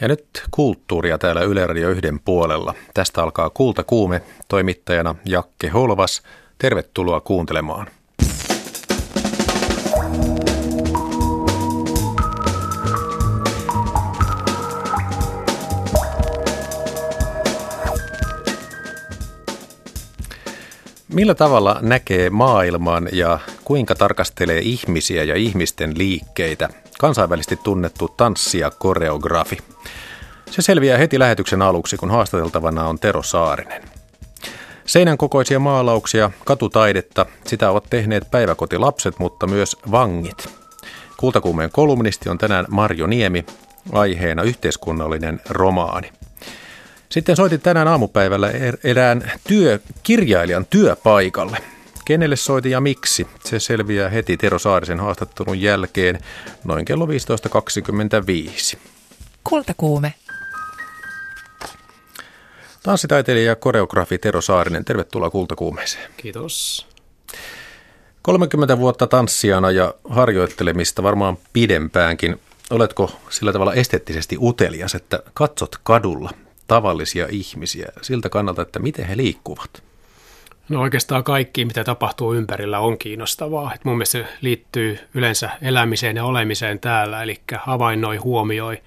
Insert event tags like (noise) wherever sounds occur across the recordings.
Ja nyt kulttuuria täällä Yle Radio yhden puolella. Tästä alkaa Kulta Kuume, toimittajana Jakke Holvas. Tervetuloa kuuntelemaan. Millä tavalla näkee maailman ja kuinka tarkastelee ihmisiä ja ihmisten liikkeitä kansainvälisesti tunnettu tanssija koreografi? Se selviää heti lähetyksen aluksi, kun haastateltavana on Tero Saarinen. Seinän kokoisia maalauksia, katutaidetta, sitä ovat tehneet päiväkotilapset, mutta myös vangit. Kultakuumeen kolumnisti on tänään Marjo Niemi, aiheena yhteiskunnallinen romaani. Sitten soitin tänään aamupäivällä er-, erään työkirjailijan työpaikalle. Kenelle soitin ja miksi? Se selviää heti Tero Saarisen haastattelun jälkeen noin kello 15.25. Kultakuume. Tanssitaiteilija ja koreografi Tero Saarinen, tervetuloa Kultakuumeeseen. Kiitos. 30 vuotta tanssijana ja harjoittelemista varmaan pidempäänkin. Oletko sillä tavalla esteettisesti utelias, että katsot kadulla tavallisia ihmisiä siltä kannalta, että miten he liikkuvat? No oikeastaan kaikki, mitä tapahtuu ympärillä, on kiinnostavaa. Et mun mielestä se liittyy yleensä elämiseen ja olemiseen täällä, eli havainnoi, huomioi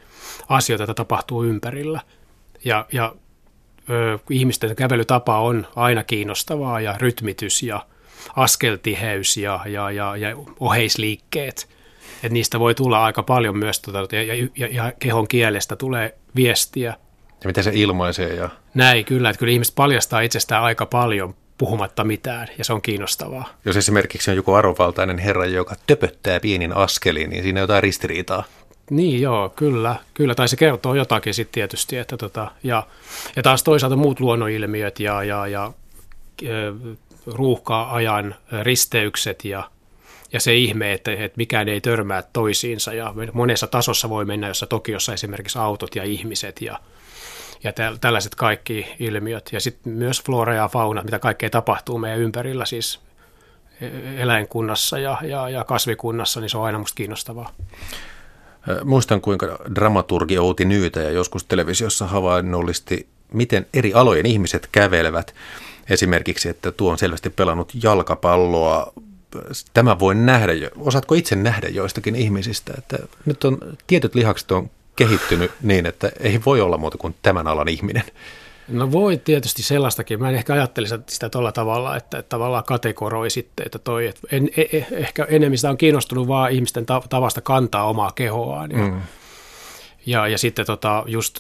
asioita, joita tapahtuu ympärillä. Ja, ja ö, ihmisten kävelytapa on aina kiinnostavaa ja rytmitys ja askeltiheys ja, ja, ja, ja oheisliikkeet. Et niistä voi tulla aika paljon myös, tota, ja, ja, ja kehon kielestä tulee viestiä. Ja miten se ilmaisee? Ja... Näin, kyllä. Että kyllä ihmiset paljastaa itsestään aika paljon puhumatta mitään, ja se on kiinnostavaa. Jos esimerkiksi on joku arvovaltainen herra, joka töpöttää pienin askelin, niin siinä on jotain ristiriitaa. Niin joo, kyllä, kyllä. Tai se kertoo jotakin sitten tietysti. Että tota, ja, ja taas toisaalta muut luonnonilmiöt ja, ja, ja ruuhka-ajan risteykset ja, ja se ihme, että, että mikään ei törmää toisiinsa. Ja monessa tasossa voi mennä, jossa Tokiossa esimerkiksi autot ja ihmiset ja, ja tällaiset kaikki ilmiöt. Ja sitten myös flora ja fauna, mitä kaikkea tapahtuu meidän ympärillä, siis e-, eläinkunnassa ja, ja, ja kasvikunnassa, niin se on aina musta kiinnostavaa. Muistan, kuinka dramaturgi Outi Nyytä ja joskus televisiossa havainnollisti, miten eri alojen ihmiset kävelevät. Esimerkiksi, että tuo on selvästi pelannut jalkapalloa. Tämä voi nähdä, osaatko itse nähdä joistakin ihmisistä, että nyt on tietyt lihakset on kehittynyt niin, että ei voi olla muuta kuin tämän alan ihminen. No voi tietysti sellaistakin. Mä en ehkä ajattelisi sitä tuolla tavalla, että, että tavallaan kategoroi sitten, että toi, että en, e, e, ehkä enemmän sitä on kiinnostunut vaan ihmisten tavasta kantaa omaa kehoaan. Ja, mm. ja, ja sitten tota, just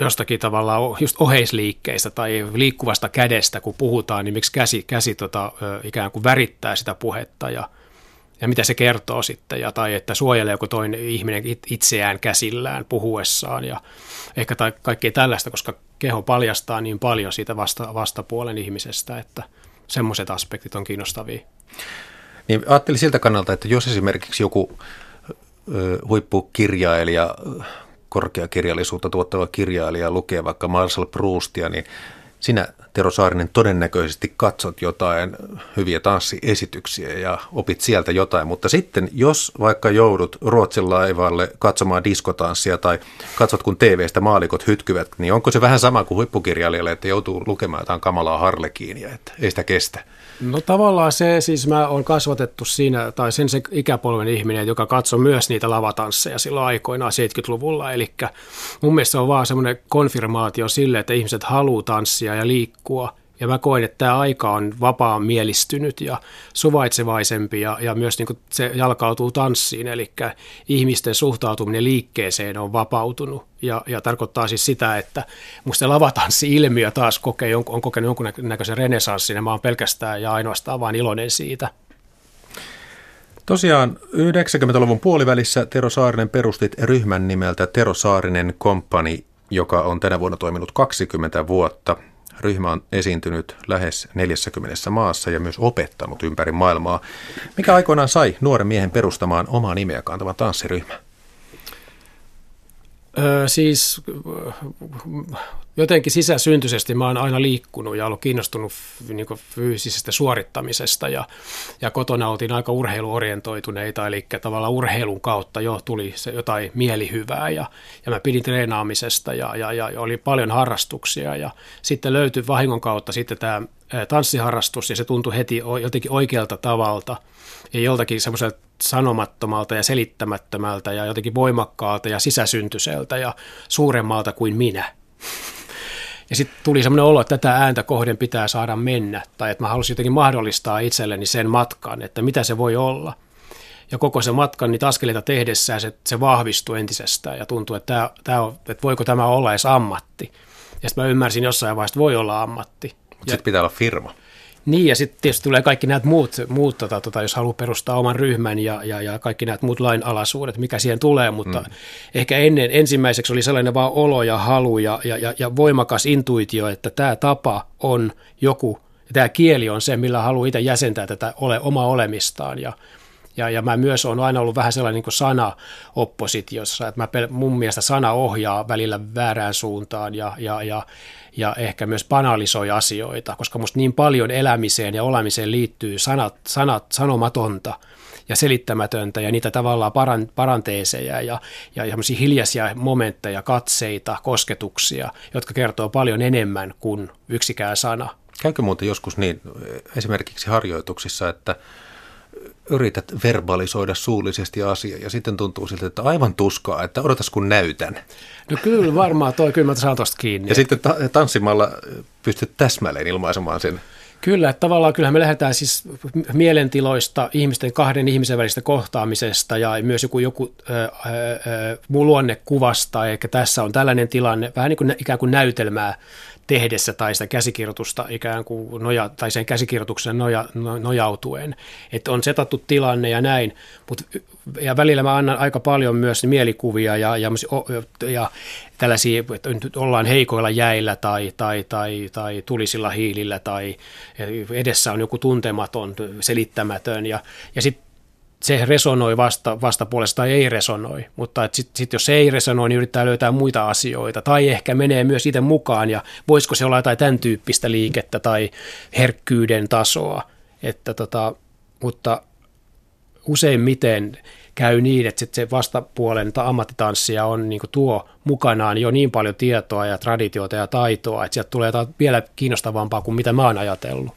jostakin tavalla just oheisliikkeistä tai liikkuvasta kädestä, kun puhutaan, niin miksi käsi, käsi tota, ikään kuin värittää sitä puhetta ja, ja mitä se kertoo sitten, ja, tai että suojelee joku toinen ihminen itseään käsillään puhuessaan ja ehkä tai kaikkea tällaista, koska keho paljastaa niin paljon siitä vasta, vastapuolen ihmisestä, että semmoiset aspektit on kiinnostavia. Niin ajattelin siltä kannalta, että jos esimerkiksi joku ö, huippukirjailija, korkeakirjallisuutta tuottava kirjailija lukee vaikka Marcel Proustia, niin sinä Tero Saarinen todennäköisesti katsot jotain hyviä tanssiesityksiä ja opit sieltä jotain, mutta sitten jos vaikka joudut Ruotsin laivalle katsomaan diskotanssia tai katsot kun TVstä maalikot hytkyvät, niin onko se vähän sama kuin huippukirjailijalle, että joutuu lukemaan jotain kamalaa harlekiinia, että ei sitä kestä? No tavallaan se, siis mä oon kasvatettu siinä, tai sen se ikäpolven ihminen, joka katsoi myös niitä lavatansseja silloin aikoinaan 70-luvulla, eli mun mielestä se on vaan semmoinen konfirmaatio sille, että ihmiset haluaa tanssia ja liikkua, ja mä koen, että tämä aika on vapaan mielistynyt ja suvaitsevaisempi ja, ja myös niin se jalkautuu tanssiin, eli ihmisten suhtautuminen liikkeeseen on vapautunut. Ja, ja tarkoittaa siis sitä, että musta lavatanssi-ilmiö taas kokee, on, on kokenut jonkunnäköisen renesanssin ja mä oon pelkästään ja ainoastaan vain iloinen siitä. Tosiaan 90-luvun puolivälissä Tero Saarinen perustit ryhmän nimeltä Tero Saarinen Company, joka on tänä vuonna toiminut 20 vuotta. Ryhmä on esiintynyt lähes 40 maassa ja myös opettanut ympäri maailmaa, mikä aikoinaan sai nuoren miehen perustamaan omaa nimeä kantavan tanssiryhmän. Öö, siis jotenkin sisäsyntyisesti mä oon aina liikkunut ja ollut kiinnostunut niin fyysisestä suorittamisesta ja, ja kotona oltiin aika urheiluorientoituneita, eli tavallaan urheilun kautta jo tuli se jotain mielihyvää ja, ja mä pidin treenaamisesta ja, ja, ja oli paljon harrastuksia ja sitten löytyi vahingon kautta sitten tämä tanssiharrastus ja se tuntui heti jotenkin oikealta tavalta ja joltakin semmoiselta sanomattomalta ja selittämättömältä ja jotenkin voimakkaalta ja sisäsyntyiseltä ja suuremmalta kuin minä. Ja sitten tuli semmoinen olo, että tätä ääntä kohden pitää saada mennä, tai että mä halusin jotenkin mahdollistaa itselleni sen matkan, että mitä se voi olla. Ja koko se matkan niitä askeleita tehdessään se, se vahvistui entisestään ja tuntui, että, tämä, tämä on, että voiko tämä olla edes ammatti. Ja sitten mä ymmärsin jossain vaiheessa, että voi olla ammatti. Mutta sitten pitää olla firma. Niin, ja sitten tietysti tulee kaikki nämä muut, muut tota, tota, jos haluaa perustaa oman ryhmän ja, ja, ja kaikki nämä muut lainalaisuudet, mikä siihen tulee, mutta mm. ehkä ennen ensimmäiseksi oli sellainen vaan olo ja halu ja, ja, ja, ja voimakas intuitio, että tämä tapa on joku, tämä kieli on se, millä haluaa itse jäsentää tätä ole, omaa olemistaan, ja, ja, ja mä myös olen aina ollut vähän sellainen niin sana-oppositiossa, että mä, mun mielestä sana ohjaa välillä väärään suuntaan ja, ja, ja ja ehkä myös banalisoi asioita, koska musta niin paljon elämiseen ja olemiseen liittyy sanat, sanat sanomatonta ja selittämätöntä ja niitä tavallaan paran, paranteeseja ja, ja, ja hiljaisia momentteja, katseita, kosketuksia, jotka kertoo paljon enemmän kuin yksikään sana. Käykö muuten joskus niin esimerkiksi harjoituksissa, että yrität verbalisoida suullisesti asia ja sitten tuntuu siltä, että aivan tuskaa, että odotas kun näytän. No kyllä varmaan toi, kyllä mä saan tosta kiinni. Ja sitten ta- tanssimalla pystyt täsmälleen ilmaisemaan sen. Kyllä, että tavallaan kyllähän me lähdetään siis mielentiloista, ihmisten kahden ihmisen välistä kohtaamisesta ja myös joku, joku äh, äh, muu luonnekuvasta, eikä tässä on tällainen tilanne, vähän niin kuin ikään kuin näytelmää tehdessä tai sitä käsikirjoitusta ikään kuin noja, tai sen käsikirjoituksen noja, no, nojautuen. Että on setattu tilanne ja näin, mutta ja välillä mä annan aika paljon myös mielikuvia ja, ja, ja tällaisia, että nyt ollaan heikoilla jäillä tai, tai, tai, tai tulisilla hiilillä tai edessä on joku tuntematon, selittämätön ja, ja sitten se resonoi vasta, vastapuolesta tai ei resonoi, mutta sitten sit jos se ei resonoi, niin yrittää löytää muita asioita. Tai ehkä menee myös itse mukaan ja voisiko se olla jotain tämän tyyppistä liikettä tai herkkyyden tasoa, että tota, mutta useimmiten käy niin, että sit se vastapuolen ammattitanssia on niin tuo mukanaan jo niin paljon tietoa ja traditiota ja taitoa, että sieltä tulee jotain vielä kiinnostavampaa kuin mitä mä oon ajatellut.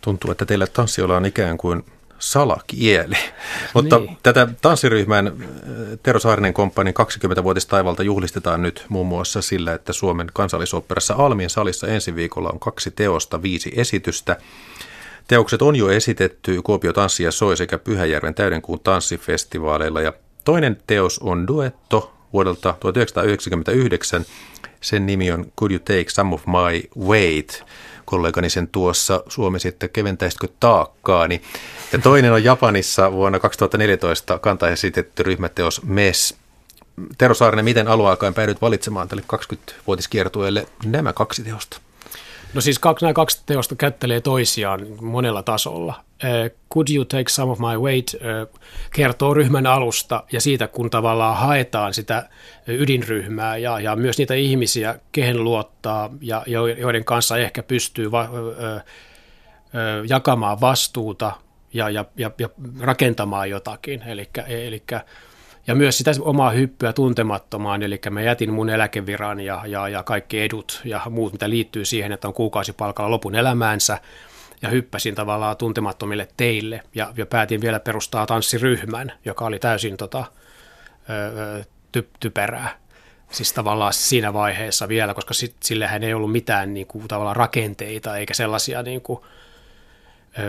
Tuntuu, että teille tanssijoilla on ikään kuin salakieli. Mutta niin. tätä tanssiryhmän äh, Tero Saarinen komppanin 20-vuotistaivalta juhlistetaan nyt muun muassa sillä, että Suomen kansallisoopperassa Almin salissa ensi viikolla on kaksi teosta, viisi esitystä. Teokset on jo esitetty Kuopio Tanssi ja Soi sekä Pyhäjärven täydenkuun tanssifestivaaleilla ja toinen teos on Duetto vuodelta 1999. Sen nimi on Could You Take Some of My Weight? Kollegani sen tuossa suomesi, että keventäisitkö taakkaani. Ja toinen on Japanissa vuonna 2014 kanta esitetty ryhmäteos MES. Tero Saarinen, miten aluealkaen päädyit valitsemaan tälle 20-vuotiskiertueelle nämä kaksi teosta? No siis kaksi, nämä kaksi teosta kättelee toisiaan monella tasolla. Could You Take Some of My Weight kertoo ryhmän alusta ja siitä, kun tavallaan haetaan sitä ydinryhmää ja, ja myös niitä ihmisiä, kehen luottaa ja joiden kanssa ehkä pystyy va, ö, jakamaan vastuuta ja, ja, ja, ja rakentamaan jotakin. Elikkä, elikkä, ja myös sitä omaa hyppyä tuntemattomaan, eli mä jätin mun eläkeviran ja, ja, ja kaikki edut ja muut, mitä liittyy siihen, että on kuukausipalkalla lopun elämäänsä, ja hyppäsin tavallaan tuntemattomille teille, ja, ja päätin vielä perustaa tanssiryhmän, joka oli täysin tota, ö, ty, typerää. Siis tavallaan siinä vaiheessa vielä, koska sillehän ei ollut mitään niin kuin, tavallaan rakenteita eikä sellaisia niin kuin,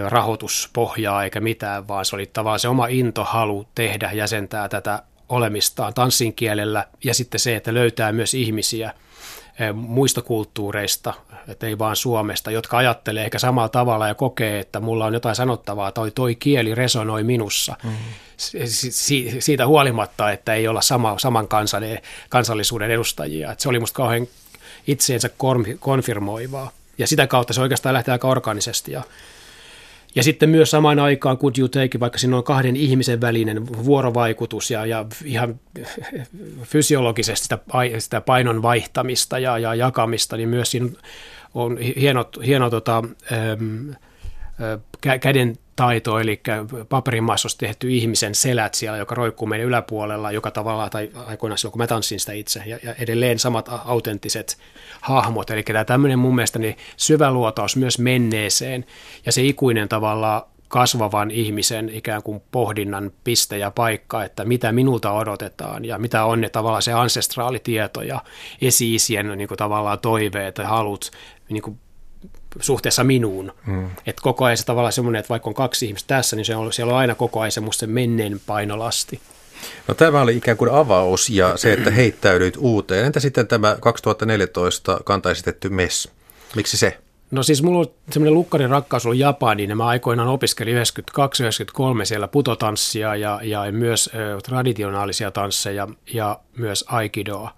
rahoituspohjaa eikä mitään, vaan se oli tavallaan se oma into, halu tehdä, jäsentää tätä olemistaan tanssin kielellä ja sitten se, että löytää myös ihmisiä muista kulttuureista, että ei vaan Suomesta, jotka ajattelee ehkä samalla tavalla ja kokee, että mulla on jotain sanottavaa tai toi kieli resonoi minussa. Mm. Si- siitä huolimatta, että ei olla sama, saman kansan, kansallisuuden edustajia. Että se oli musta kauhean itseensä konfirmoivaa. Ja sitä kautta se oikeastaan lähtee aika organisesti. Ja Ja sitten myös samaan aikaan Could You Take, vaikka siinä on kahden ihmisen välinen vuorovaikutus ja, ja ihan fysiologisesti sitä, sitä painon vaihtamista ja, ja jakamista, niin myös siinä on hieno, hieno tota, äm, käden taito, eli paperimassosta tehty ihmisen selät siellä, joka roikkuu meidän yläpuolella, joka tavalla, tai aikoinaan silloin, kun mä tanssin sitä itse, ja, ja edelleen samat autenttiset hahmot, eli tämä tämmöinen mun mielestäni syvä luotaus myös menneeseen, ja se ikuinen tavalla kasvavan ihmisen ikään kuin pohdinnan piste ja paikka, että mitä minulta odotetaan ja mitä on ne tavallaan se ancestraalitieto ja esi-isien niin kuin tavallaan toiveet ja halut niin kuin suhteessa minuun. Mm. Että koko ajan se tavallaan semmoinen, että vaikka on kaksi ihmistä tässä, niin se on, siellä on aina koko ajan semmoista menneen painolasti. No tämä oli ikään kuin avaus ja se, että heittäydyit uuteen. Entä sitten tämä 2014 kantaisitetty MES? Miksi se? No siis mulla on semmoinen lukkarin rakkaus ollut Japaniin ja mä aikoinaan opiskelin 92-93 siellä putotanssia ja, ja myös ö, traditionaalisia tansseja ja myös aikidoa.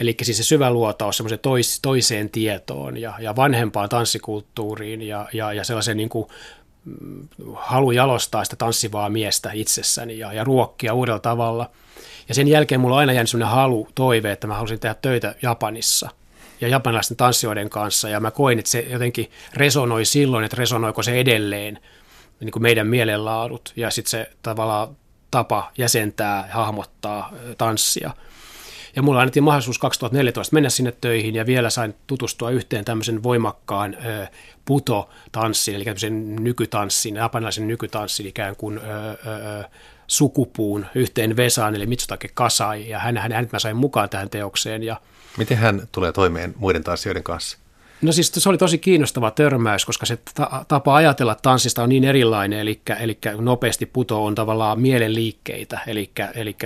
Eli siis se syvä luotaus tois, toiseen tietoon ja, ja vanhempaan tanssikulttuuriin ja, ja, ja sellaisen niin kuin mm, halu jalostaa sitä tanssivaa miestä itsessäni ja, ja ruokkia uudella tavalla. Ja sen jälkeen mulla on aina jäänyt sellainen halu, toive, että mä halusin tehdä töitä Japanissa ja japanilaisten tanssijoiden kanssa. Ja mä koin, että se jotenkin resonoi silloin, että resonoiko se edelleen niin kuin meidän mielenlaadut ja sitten se tavallaan tapa jäsentää, hahmottaa tanssia – ja mulla annettiin mahdollisuus 2014 mennä sinne töihin ja vielä sain tutustua yhteen tämmöisen voimakkaan ö, puto-tanssiin, eli tämmöisen nykytanssin, japanilaisen nykytanssin ikään kuin ö, ö, sukupuun yhteen Vesaan, eli Mitsutake Kasai, ja hän, hän, hänet mä sain mukaan tähän teokseen. Ja Miten hän tulee toimeen muiden tanssijoiden kanssa? No siis se oli tosi kiinnostava törmäys, koska se tapa ajatella tanssista on niin erilainen, eli, eli nopeasti puto on tavallaan mielenliikkeitä, eli, eli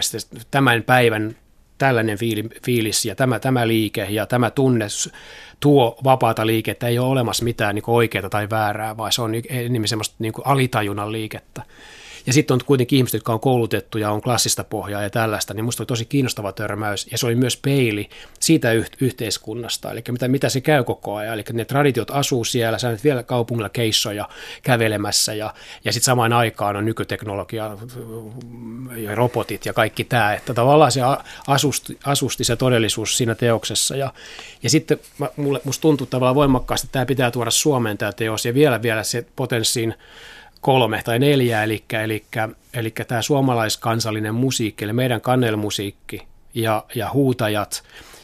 tämän päivän tällainen fiilis ja tämä, tämä liike ja tämä tunne tuo vapaata liikettä. Ei ole olemassa mitään niin oikeaa tai väärää, vaan se on enemmän semmoista niin alitajunnan liikettä. Ja sitten on kuitenkin ihmiset, jotka on koulutettu ja on klassista pohjaa ja tällaista, niin musta oli tosi kiinnostava törmäys. Ja se oli myös peili siitä yh- yhteiskunnasta, eli mitä, mitä se käy koko ajan. Eli ne traditiot asuu siellä, sä vielä kaupungilla keissoja kävelemässä ja, ja sitten samaan aikaan on nykyteknologia ja robotit ja kaikki tämä. Että tavallaan se asusti, asusti se todellisuus siinä teoksessa. Ja, ja sitten mulle, musta tuntuu tavallaan voimakkaasti, että tämä pitää tuoda Suomeen tämä teos ja vielä vielä se potenssiin kolme tai neljä, eli, eli, eli tämä suomalaiskansallinen musiikki, eli meidän kannelmusiikki ja, ja huutajat,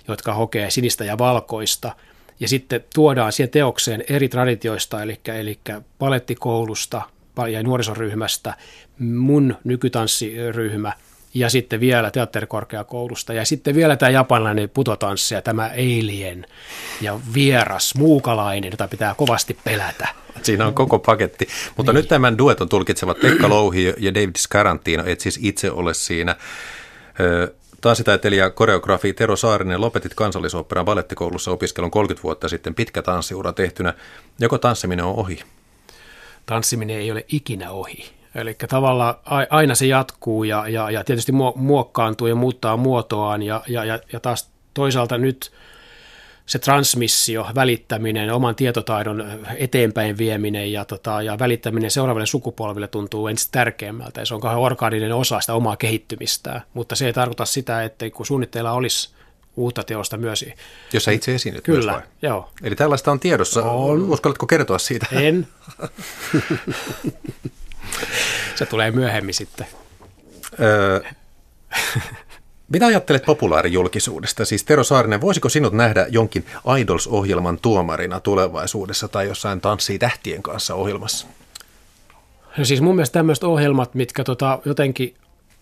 jotka hokee sinistä ja valkoista, ja sitten tuodaan siihen teokseen eri traditioista, eli, eli palettikoulusta ja nuorisoryhmästä, mun nykytanssiryhmä – ja sitten vielä teatterikorkeakoulusta ja sitten vielä tämä japanilainen putotanssi ja tämä alien ja vieras muukalainen, jota pitää kovasti pelätä. Siinä on koko paketti. Mutta niin. nyt tämän dueton tulkitsevat Pekka Louhi ja David Scarantino, et siis itse ole siinä. Tanssitaiteilija koreografi Tero Saarinen lopetit kansallisoperan ballettikoulussa opiskelun 30 vuotta sitten pitkä tanssiura tehtynä. Joko tanssiminen on ohi? Tanssiminen ei ole ikinä ohi. Eli tavallaan aina se jatkuu ja, ja, ja tietysti muokkaantuu ja muuttaa muotoaan ja, ja, ja, taas toisaalta nyt se transmissio, välittäminen, oman tietotaidon eteenpäin vieminen ja, tota, ja välittäminen seuraaville sukupolville tuntuu ensin tärkeämmältä ja se on kauhean orgaaninen osa sitä omaa kehittymistä, mutta se ei tarkoita sitä, että kun suunnitteilla olisi uutta teosta myös. Jossa itse esiinnyt Kyllä, myös vai? joo. Eli tällaista on tiedossa. On. Uskallatko kertoa siitä? En. (laughs) (laughs) Se tulee myöhemmin sitten. Öö, mitä ajattelet populaarijulkisuudesta? Siis Tero Saarinen, voisiko sinut nähdä jonkin Idols-ohjelman tuomarina tulevaisuudessa tai jossain Tanssii tähtien kanssa ohjelmassa? No siis mun mielestä tämmöiset ohjelmat, mitkä tota jotenkin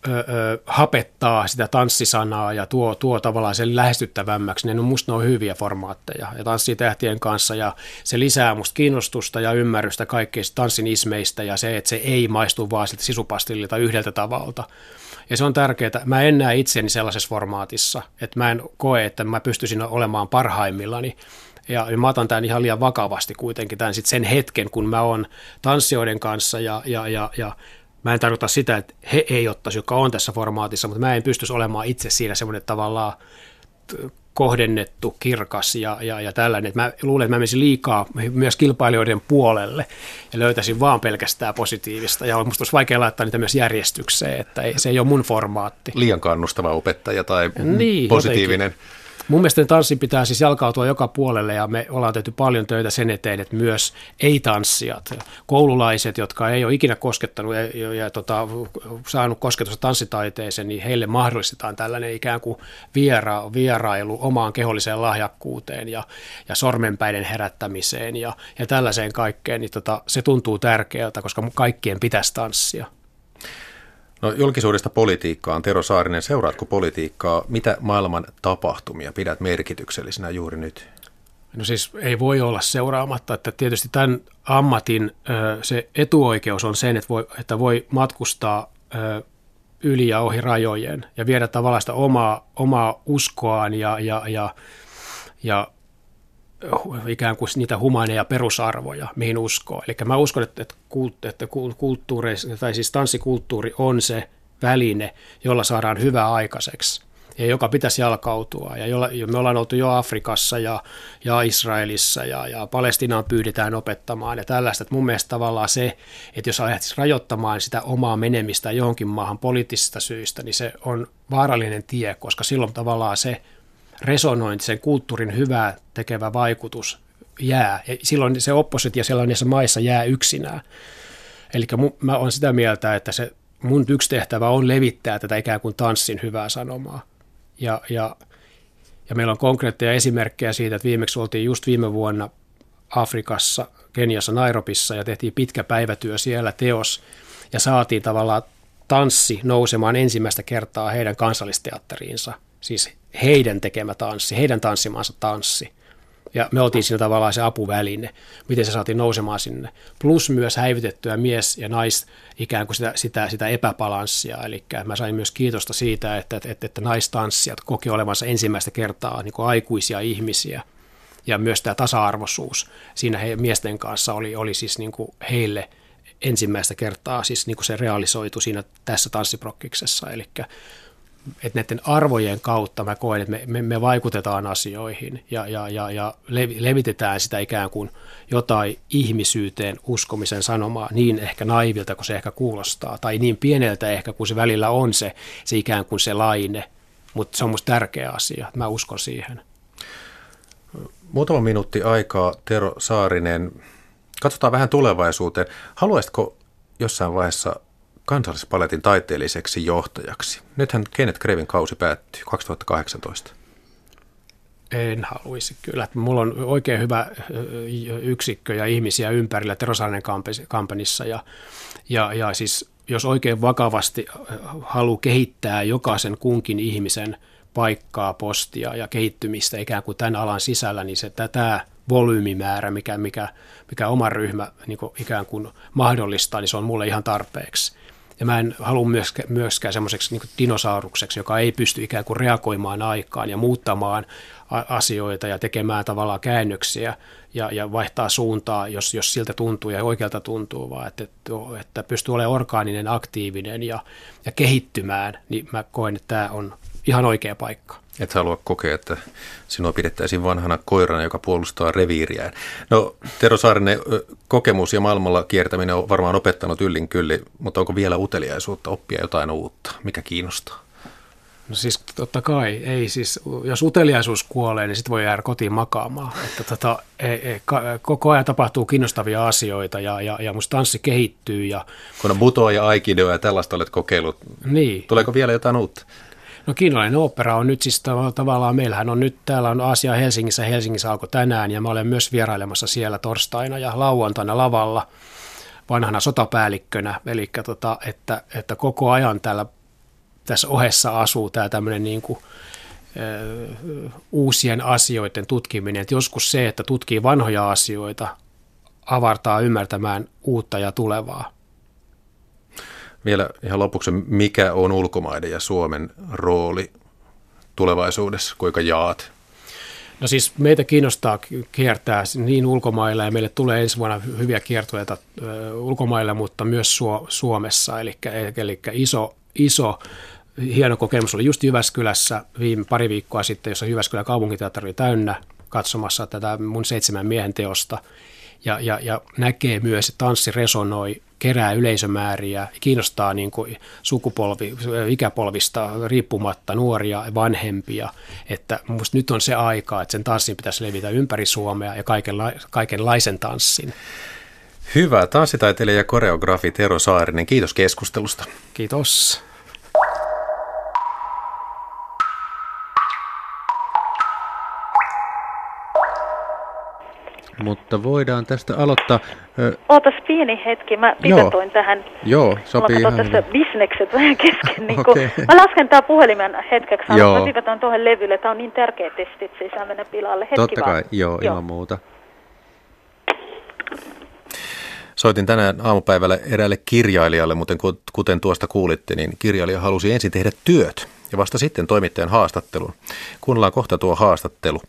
ö, hapettaa sitä tanssisanaa ja tuo, tuo tavallaan sen lähestyttävämmäksi, niin musta ne on hyviä formaatteja ja tanssii tähtien kanssa ja se lisää musta kiinnostusta ja ymmärrystä kaikkeista tanssin ismeistä ja se, että se ei maistu vaan siltä sisupastillilta yhdeltä tavalta. Ja se on tärkeää. Mä en näe itseni sellaisessa formaatissa, että mä en koe, että mä pystyisin olemaan parhaimmillani. Ja mä otan tämän ihan liian vakavasti kuitenkin, tämän sit sen hetken, kun mä oon tanssijoiden kanssa ja, ja, ja, ja Mä en tarkoita sitä, että he ei ottaisi, joka on tässä formaatissa, mutta mä en pystyisi olemaan itse siinä semmoinen tavallaan kohdennettu, kirkas ja, ja, ja tällainen. Että mä luulen, että mä menisin liikaa myös kilpailijoiden puolelle ja löytäisin vaan pelkästään positiivista. Ja musta olisi vaikea laittaa niitä myös järjestykseen, että ei, se ei ole mun formaatti. Liian kannustava opettaja tai niin, positiivinen. Jotenkin. Mun mielestä tanssin pitää siis jalkautua joka puolelle ja me ollaan tehty paljon töitä sen eteen, että myös ei-tanssijat, koululaiset, jotka ei ole ikinä koskettanut ja, ja, ja tota, saanut kosketusta tanssitaiteeseen, niin heille mahdollistetaan tällainen ikään kuin viera, vierailu omaan keholliseen lahjakkuuteen ja, ja sormenpäiden herättämiseen ja, ja tällaiseen kaikkeen, niin tota, se tuntuu tärkeältä, koska kaikkien pitäisi tanssia. No julkisuudesta politiikkaan. Tero Saarinen, seuraatko politiikkaa? Mitä maailman tapahtumia pidät merkityksellisinä juuri nyt? No siis ei voi olla seuraamatta, että tietysti tämän ammatin se etuoikeus on sen, että voi, että voi matkustaa yli ja ohi rajojen ja viedä tavallaan sitä omaa, omaa uskoaan ja, ja, ja, ja ikään kuin niitä humaaneja perusarvoja, mihin uskoo. Eli mä uskon, että, että kulttuuri, tai siis tanssikulttuuri on se väline, jolla saadaan hyvää aikaiseksi ja joka pitäisi jalkautua. Ja jolla, me ollaan oltu jo Afrikassa ja, ja Israelissa ja, ja Palestinaan pyydetään opettamaan ja tällaista. Että mun mielestä tavallaan se, että jos lähtisi rajoittamaan sitä omaa menemistä johonkin maahan poliittisista syistä, niin se on vaarallinen tie, koska silloin tavallaan se resonointi, sen kulttuurin hyvää tekevä vaikutus jää. Ja silloin se oppositio sellaisissa maissa jää yksinään. Eli mä olen sitä mieltä, että se mun yksi tehtävä on levittää tätä ikään kuin tanssin hyvää sanomaa. Ja, ja, ja meillä on konkreetteja esimerkkejä siitä, että viimeksi oltiin just viime vuonna Afrikassa, Keniassa, Nairobissa ja tehtiin pitkä päivätyö siellä teos ja saatiin tavallaan tanssi nousemaan ensimmäistä kertaa heidän kansallisteatteriinsa – siis heidän tekemä tanssi, heidän tanssimaansa tanssi. Ja me oltiin siinä tavallaan se apuväline, miten se saatiin nousemaan sinne. Plus myös häivytettyä mies ja nais ikään kuin sitä, sitä, sitä epäbalanssia. Eli mä sain myös kiitosta siitä, että, että, että naistanssijat koki olevansa ensimmäistä kertaa niin kuin aikuisia ihmisiä. Ja myös tämä tasa-arvoisuus siinä he, miesten kanssa oli, oli siis niin kuin heille ensimmäistä kertaa siis niin kuin se realisoitu siinä tässä tanssiprokkiksessa. Eli että näiden arvojen kautta mä koen, että me, me, me vaikutetaan asioihin ja, ja, ja, ja levitetään sitä ikään kuin jotain ihmisyyteen uskomisen sanomaa niin ehkä naivilta kuin se ehkä kuulostaa, tai niin pieneltä ehkä kuin se välillä on se, se ikään kuin se laine, mutta se on musta tärkeä asia, mä uskon siihen. Muutama minuutti aikaa, Tero Saarinen. Katsotaan vähän tulevaisuuteen. Haluaisitko jossain vaiheessa kansallispaletin taiteelliseksi johtajaksi. Nythän Kenneth Grevin kausi päättyy 2018. En haluaisi kyllä. Mulla on oikein hyvä yksikkö ja ihmisiä ympärillä Terosainen kampanissa ja, ja, ja siis jos oikein vakavasti haluaa kehittää jokaisen kunkin ihmisen paikkaa, postia ja kehittymistä ikään kuin tämän alan sisällä, niin se tämä volyymimäärä, mikä, mikä, mikä oma ryhmä niin kuin ikään kuin mahdollistaa, niin se on mulle ihan tarpeeksi. Ja mä en halua myöskään, myöskään semmoiseksi niin dinosaurukseksi, joka ei pysty ikään kuin reagoimaan aikaan ja muuttamaan asioita ja tekemään tavallaan käännöksiä ja, ja vaihtaa suuntaa, jos, jos siltä tuntuu ja oikealta tuntuu, vaan että, että, pystyy olemaan orgaaninen, aktiivinen ja, ja kehittymään, niin mä koen, että tämä on ihan oikea paikka. Et halua kokea, että sinua pidettäisiin vanhana koirana, joka puolustaa reviiriään. No Tero Saarinen, kokemus ja maailmalla kiertäminen on varmaan opettanut yllin kylli, mutta onko vielä uteliaisuutta oppia jotain uutta? Mikä kiinnostaa? No siis totta kai, ei siis, jos uteliaisuus kuolee, niin sitten voi jäädä kotiin makaamaan. Että tota, ei, ei, koko ajan tapahtuu kiinnostavia asioita ja, ja, ja musta tanssi kehittyy. Ja... Kun on butoa ja aikidoa ja tällaista olet kokeillut, niin. tuleeko vielä jotain uutta? No kiinalainen opera on nyt siis tavallaan, meillähän on nyt, täällä on Aasia Helsingissä, Helsingissä alkoi tänään ja mä olen myös vierailemassa siellä torstaina ja lauantaina lavalla vanhana sotapäällikkönä, eli tota, että, että koko ajan täällä tässä ohessa asuu tämä tämmöinen niin kuin, uusien asioiden tutkiminen. Että joskus se, että tutkii vanhoja asioita, avartaa ymmärtämään uutta ja tulevaa. Vielä ihan lopuksi, mikä on ulkomaiden ja Suomen rooli tulevaisuudessa, kuinka jaat? No siis meitä kiinnostaa kiertää niin ulkomailla ja meille tulee ensi vuonna hyviä kiertueita ulkomailla, mutta myös Suomessa, eli, eli iso, iso hieno kokemus oli just Jyväskylässä viime pari viikkoa sitten, jossa Jyväskylän kaupunkiteatteri oli täynnä katsomassa tätä mun seitsemän miehen teosta. Ja, ja, ja näkee myös, että tanssi resonoi, kerää yleisömääriä, kiinnostaa niin kuin sukupolvi, ikäpolvista riippumatta nuoria ja vanhempia. Että musta nyt on se aika, että sen tanssin pitäisi levitä ympäri Suomea ja kaikenla, kaikenlaisen tanssin. Hyvä. Tanssitaiteilija ja koreografi Tero Saarinen, kiitos keskustelusta. Kiitos. Mutta voidaan tästä aloittaa. Ootas pieni hetki, mä pitatoin tähän. Joo, sopii ihan tässä bisnekset vähän kesken. Niin okay. Mä lasken tää puhelimen hetkeksi, joo. mä pipatoin tuohon levylle. Tää on niin tärkeä testi, että se ei saa mennä pilalle. Hetki Totta kai, vaan. joo, joo, ilman muuta. Soitin tänään aamupäivällä eräälle kirjailijalle, mutta kuten tuosta kuulitte, niin kirjailija halusi ensin tehdä työt ja vasta sitten toimittajan haastattelun. Kuunnellaan kohta tuo haastattelu.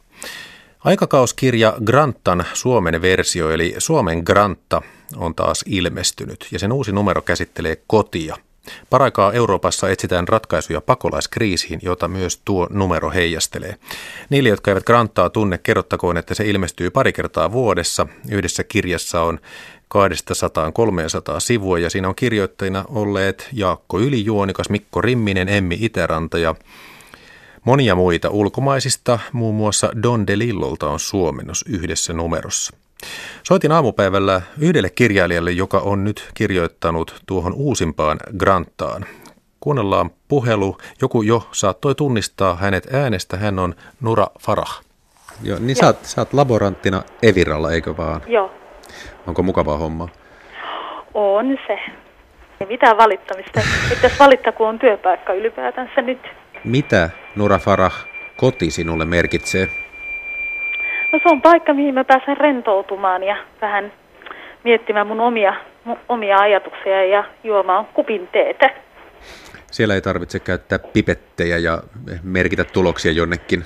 Aikakauskirja Grantan Suomen versio, eli Suomen Grantta, on taas ilmestynyt ja sen uusi numero käsittelee kotia. Paraikaa Euroopassa etsitään ratkaisuja pakolaiskriisiin, jota myös tuo numero heijastelee. Niille, jotka eivät Granttaa tunne, kerrottakoon, että se ilmestyy pari kertaa vuodessa. Yhdessä kirjassa on 200-300 sivua ja siinä on kirjoittajina olleet Jaakko Ylijuonikas, Mikko Rimminen, Emmi Itäranta ja Monia muita ulkomaisista, muun muassa Don DeLillolta on suomennos yhdessä numerossa. Soitin aamupäivällä yhdelle kirjailijalle, joka on nyt kirjoittanut tuohon uusimpaan Granttaan. Kuunnellaan puhelu. Joku jo saattoi tunnistaa hänet äänestä. Hän on Nura Farah. Joo, niin Sä, oot, sä oot laboranttina Eviralla, eikö vaan? Joo. Onko mukavaa homma? On se. Ei mitään valittamista. Mitäs valittaa, kun on työpaikka ylipäätänsä nyt? Mitä, Nura Farah, koti sinulle merkitsee? No se on paikka, mihin mä pääsen rentoutumaan ja vähän miettimään mun omia, mun omia ajatuksia ja juomaan kupin teetä. Siellä ei tarvitse käyttää pipettejä ja merkitä tuloksia jonnekin.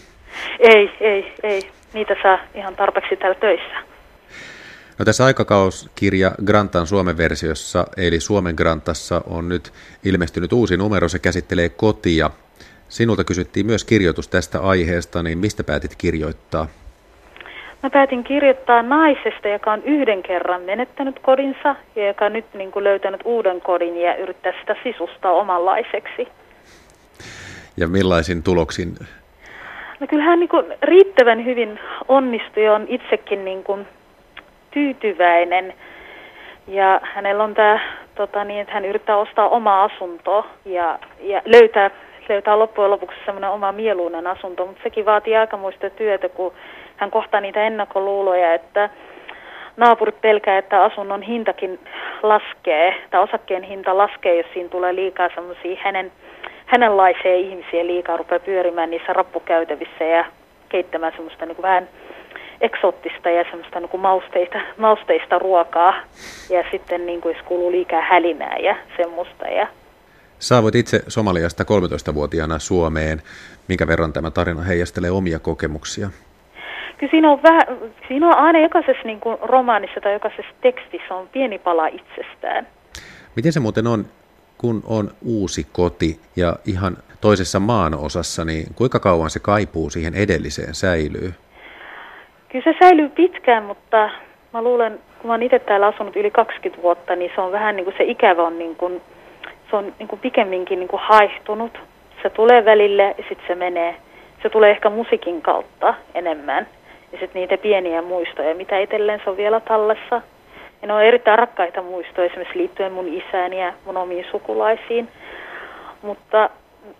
Ei, ei, ei. Niitä saa ihan tarpeeksi täällä töissä. No tässä aikakauskirja Grantan Suomen versiossa, eli Suomen Grantassa, on nyt ilmestynyt uusi numero. Se käsittelee kotia. Sinulta kysyttiin myös kirjoitus tästä aiheesta, niin mistä päätit kirjoittaa? Mä päätin kirjoittaa naisesta, joka on yhden kerran menettänyt kodinsa ja joka on nyt niin kuin löytänyt uuden kodin ja yrittää sitä sisustaa omanlaiseksi. Ja millaisin tuloksin? No kyllähän niin kuin riittävän hyvin onnistui ja on itsekin niin kuin tyytyväinen. Ja hänellä on tämä, tota niin, että hän yrittää ostaa omaa asuntoa ja, ja löytää löytää loppujen lopuksi semmoinen oma mieluinen asunto, mutta sekin vaatii aikamoista työtä, kun hän kohtaa niitä ennakkoluuloja, että naapurit pelkää, että asunnon hintakin laskee, tai osakkeen hinta laskee, jos siinä tulee liikaa semmoisia hänen, hänenlaisia ihmisiä liikaa rupeaa pyörimään niissä rappukäytävissä ja keittämään semmoista niin kuin vähän eksoottista ja semmoista niin kuin mausteista, mausteista ruokaa. Ja sitten niin kuin, jos kuuluu liikaa hälinää ja semmoista. Ja Saavuit itse Somaliasta 13-vuotiaana Suomeen. Minkä verran tämä tarina heijastelee omia kokemuksia? Kyllä siinä on, vähän, siinä on aina jokaisessa niin kuin romaanissa tai jokaisessa tekstissä on pieni pala itsestään. Miten se muuten on, kun on uusi koti ja ihan toisessa maan osassa, niin kuinka kauan se kaipuu siihen edelliseen säilyy? Kyllä se säilyy pitkään, mutta mä luulen, kun mä oon itse täällä asunut yli 20 vuotta, niin se on vähän niin kuin se ikävä on niin kuin se on niin kuin pikemminkin niin kuin haihtunut. Se tulee välille ja sitten se menee. Se tulee ehkä musiikin kautta enemmän. Ja sitten niitä pieniä muistoja, mitä itselleen se on vielä tallessa. Ja ne on erittäin rakkaita muistoja esimerkiksi liittyen mun isään ja mun omiin sukulaisiin. Mutta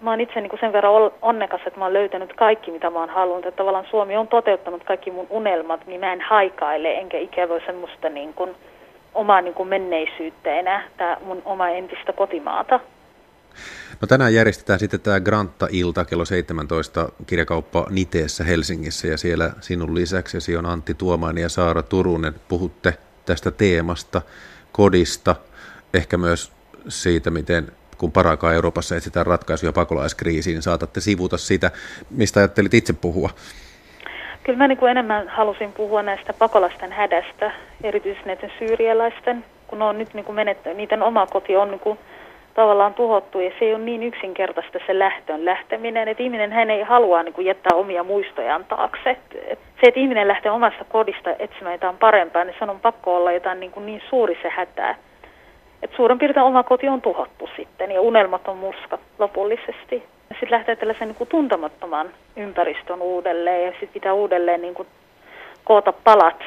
mä oon itse niin kuin sen verran onnekas, että mä oon löytänyt kaikki, mitä mä oon halunnut. Että tavallaan Suomi on toteuttanut kaikki mun unelmat, niin mä en haikaile, enkä ikävöi semmoista niin kuin, omaa niin kuin menneisyyttä enää, tämä mun oma entistä kotimaata. No tänään järjestetään sitten tämä Grantta-ilta kello 17 kirjakauppa Niteessä Helsingissä ja siellä sinun lisäksesi on Antti Tuomainen ja Saara Turunen. Puhutte tästä teemasta, kodista, ehkä myös siitä, miten kun paraikaa Euroopassa etsitään ratkaisuja pakolaiskriisiin, niin saatatte sivuta sitä, mistä ajattelit itse puhua. Kyllä mä niin kuin enemmän halusin puhua näistä pakolaisten hädästä, erityisesti näiden syyrialaisten, kun on nyt niin kuin niiden oma koti on niin kuin tavallaan tuhottu ja se ei ole niin yksinkertaista se lähtön lähteminen, että ihminen hän ei halua niin kuin jättää omia muistojaan taakse. Se, että ihminen lähtee omasta kodista etsimään jotain parempaa, niin se on pakko olla jotain niin, kuin niin suuri se hätää. Että suurin piirtein oma koti on tuhottu sitten ja unelmat on murskat lopullisesti. Sitten lähtee tällaisen niin kuin tuntemattoman ympäristön uudelleen ja sitten pitää uudelleen niin kuin koota palat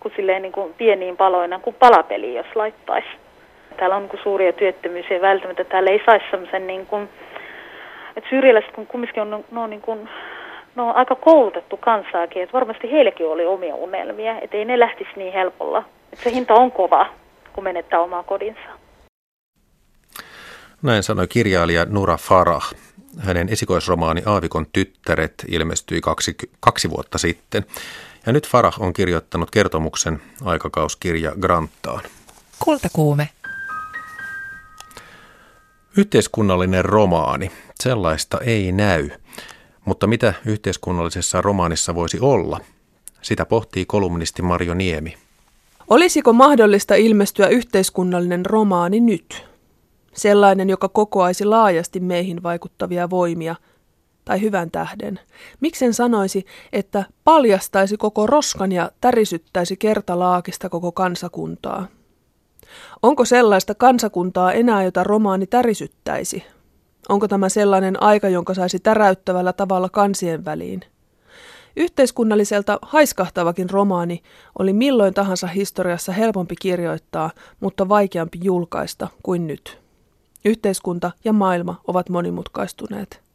kuin silleen niin kuin pieniin paloina kuin palapeli, jos laittaisi. Täällä on niin kuin suuria työttömyyksiä ja välttämättä täällä ei saisi semmoisen niin kuin, että syrjäläiset kun kumminkin on, ne on, niin kuin, ne on aika koulutettu kansaakin, että varmasti heillekin oli omia unelmia, että ei ne lähtisi niin helpolla. Että se hinta on kova, kun menettää omaa kodinsa. Näin sanoi kirjailija Nura Farah. Hänen esikoisromaani Aavikon tyttäret ilmestyi kaksi, kaksi vuotta sitten. Ja nyt Farah on kirjoittanut kertomuksen aikakauskirja Granttaan. Kultakuume. Yhteiskunnallinen romaani. Sellaista ei näy. Mutta mitä yhteiskunnallisessa romaanissa voisi olla? Sitä pohtii kolumnisti Marjo Niemi. Olisiko mahdollista ilmestyä yhteiskunnallinen romaani nyt? Sellainen, joka kokoaisi laajasti meihin vaikuttavia voimia – tai hyvän tähden. Miksen sanoisi, että paljastaisi koko roskan ja tärisyttäisi kertalaakista koko kansakuntaa? Onko sellaista kansakuntaa enää, jota romaani tärisyttäisi? Onko tämä sellainen aika, jonka saisi täräyttävällä tavalla kansien väliin? Yhteiskunnalliselta haiskahtavakin romaani oli milloin tahansa historiassa helpompi kirjoittaa, mutta vaikeampi julkaista kuin nyt. Yhteiskunta ja maailma ovat monimutkaistuneet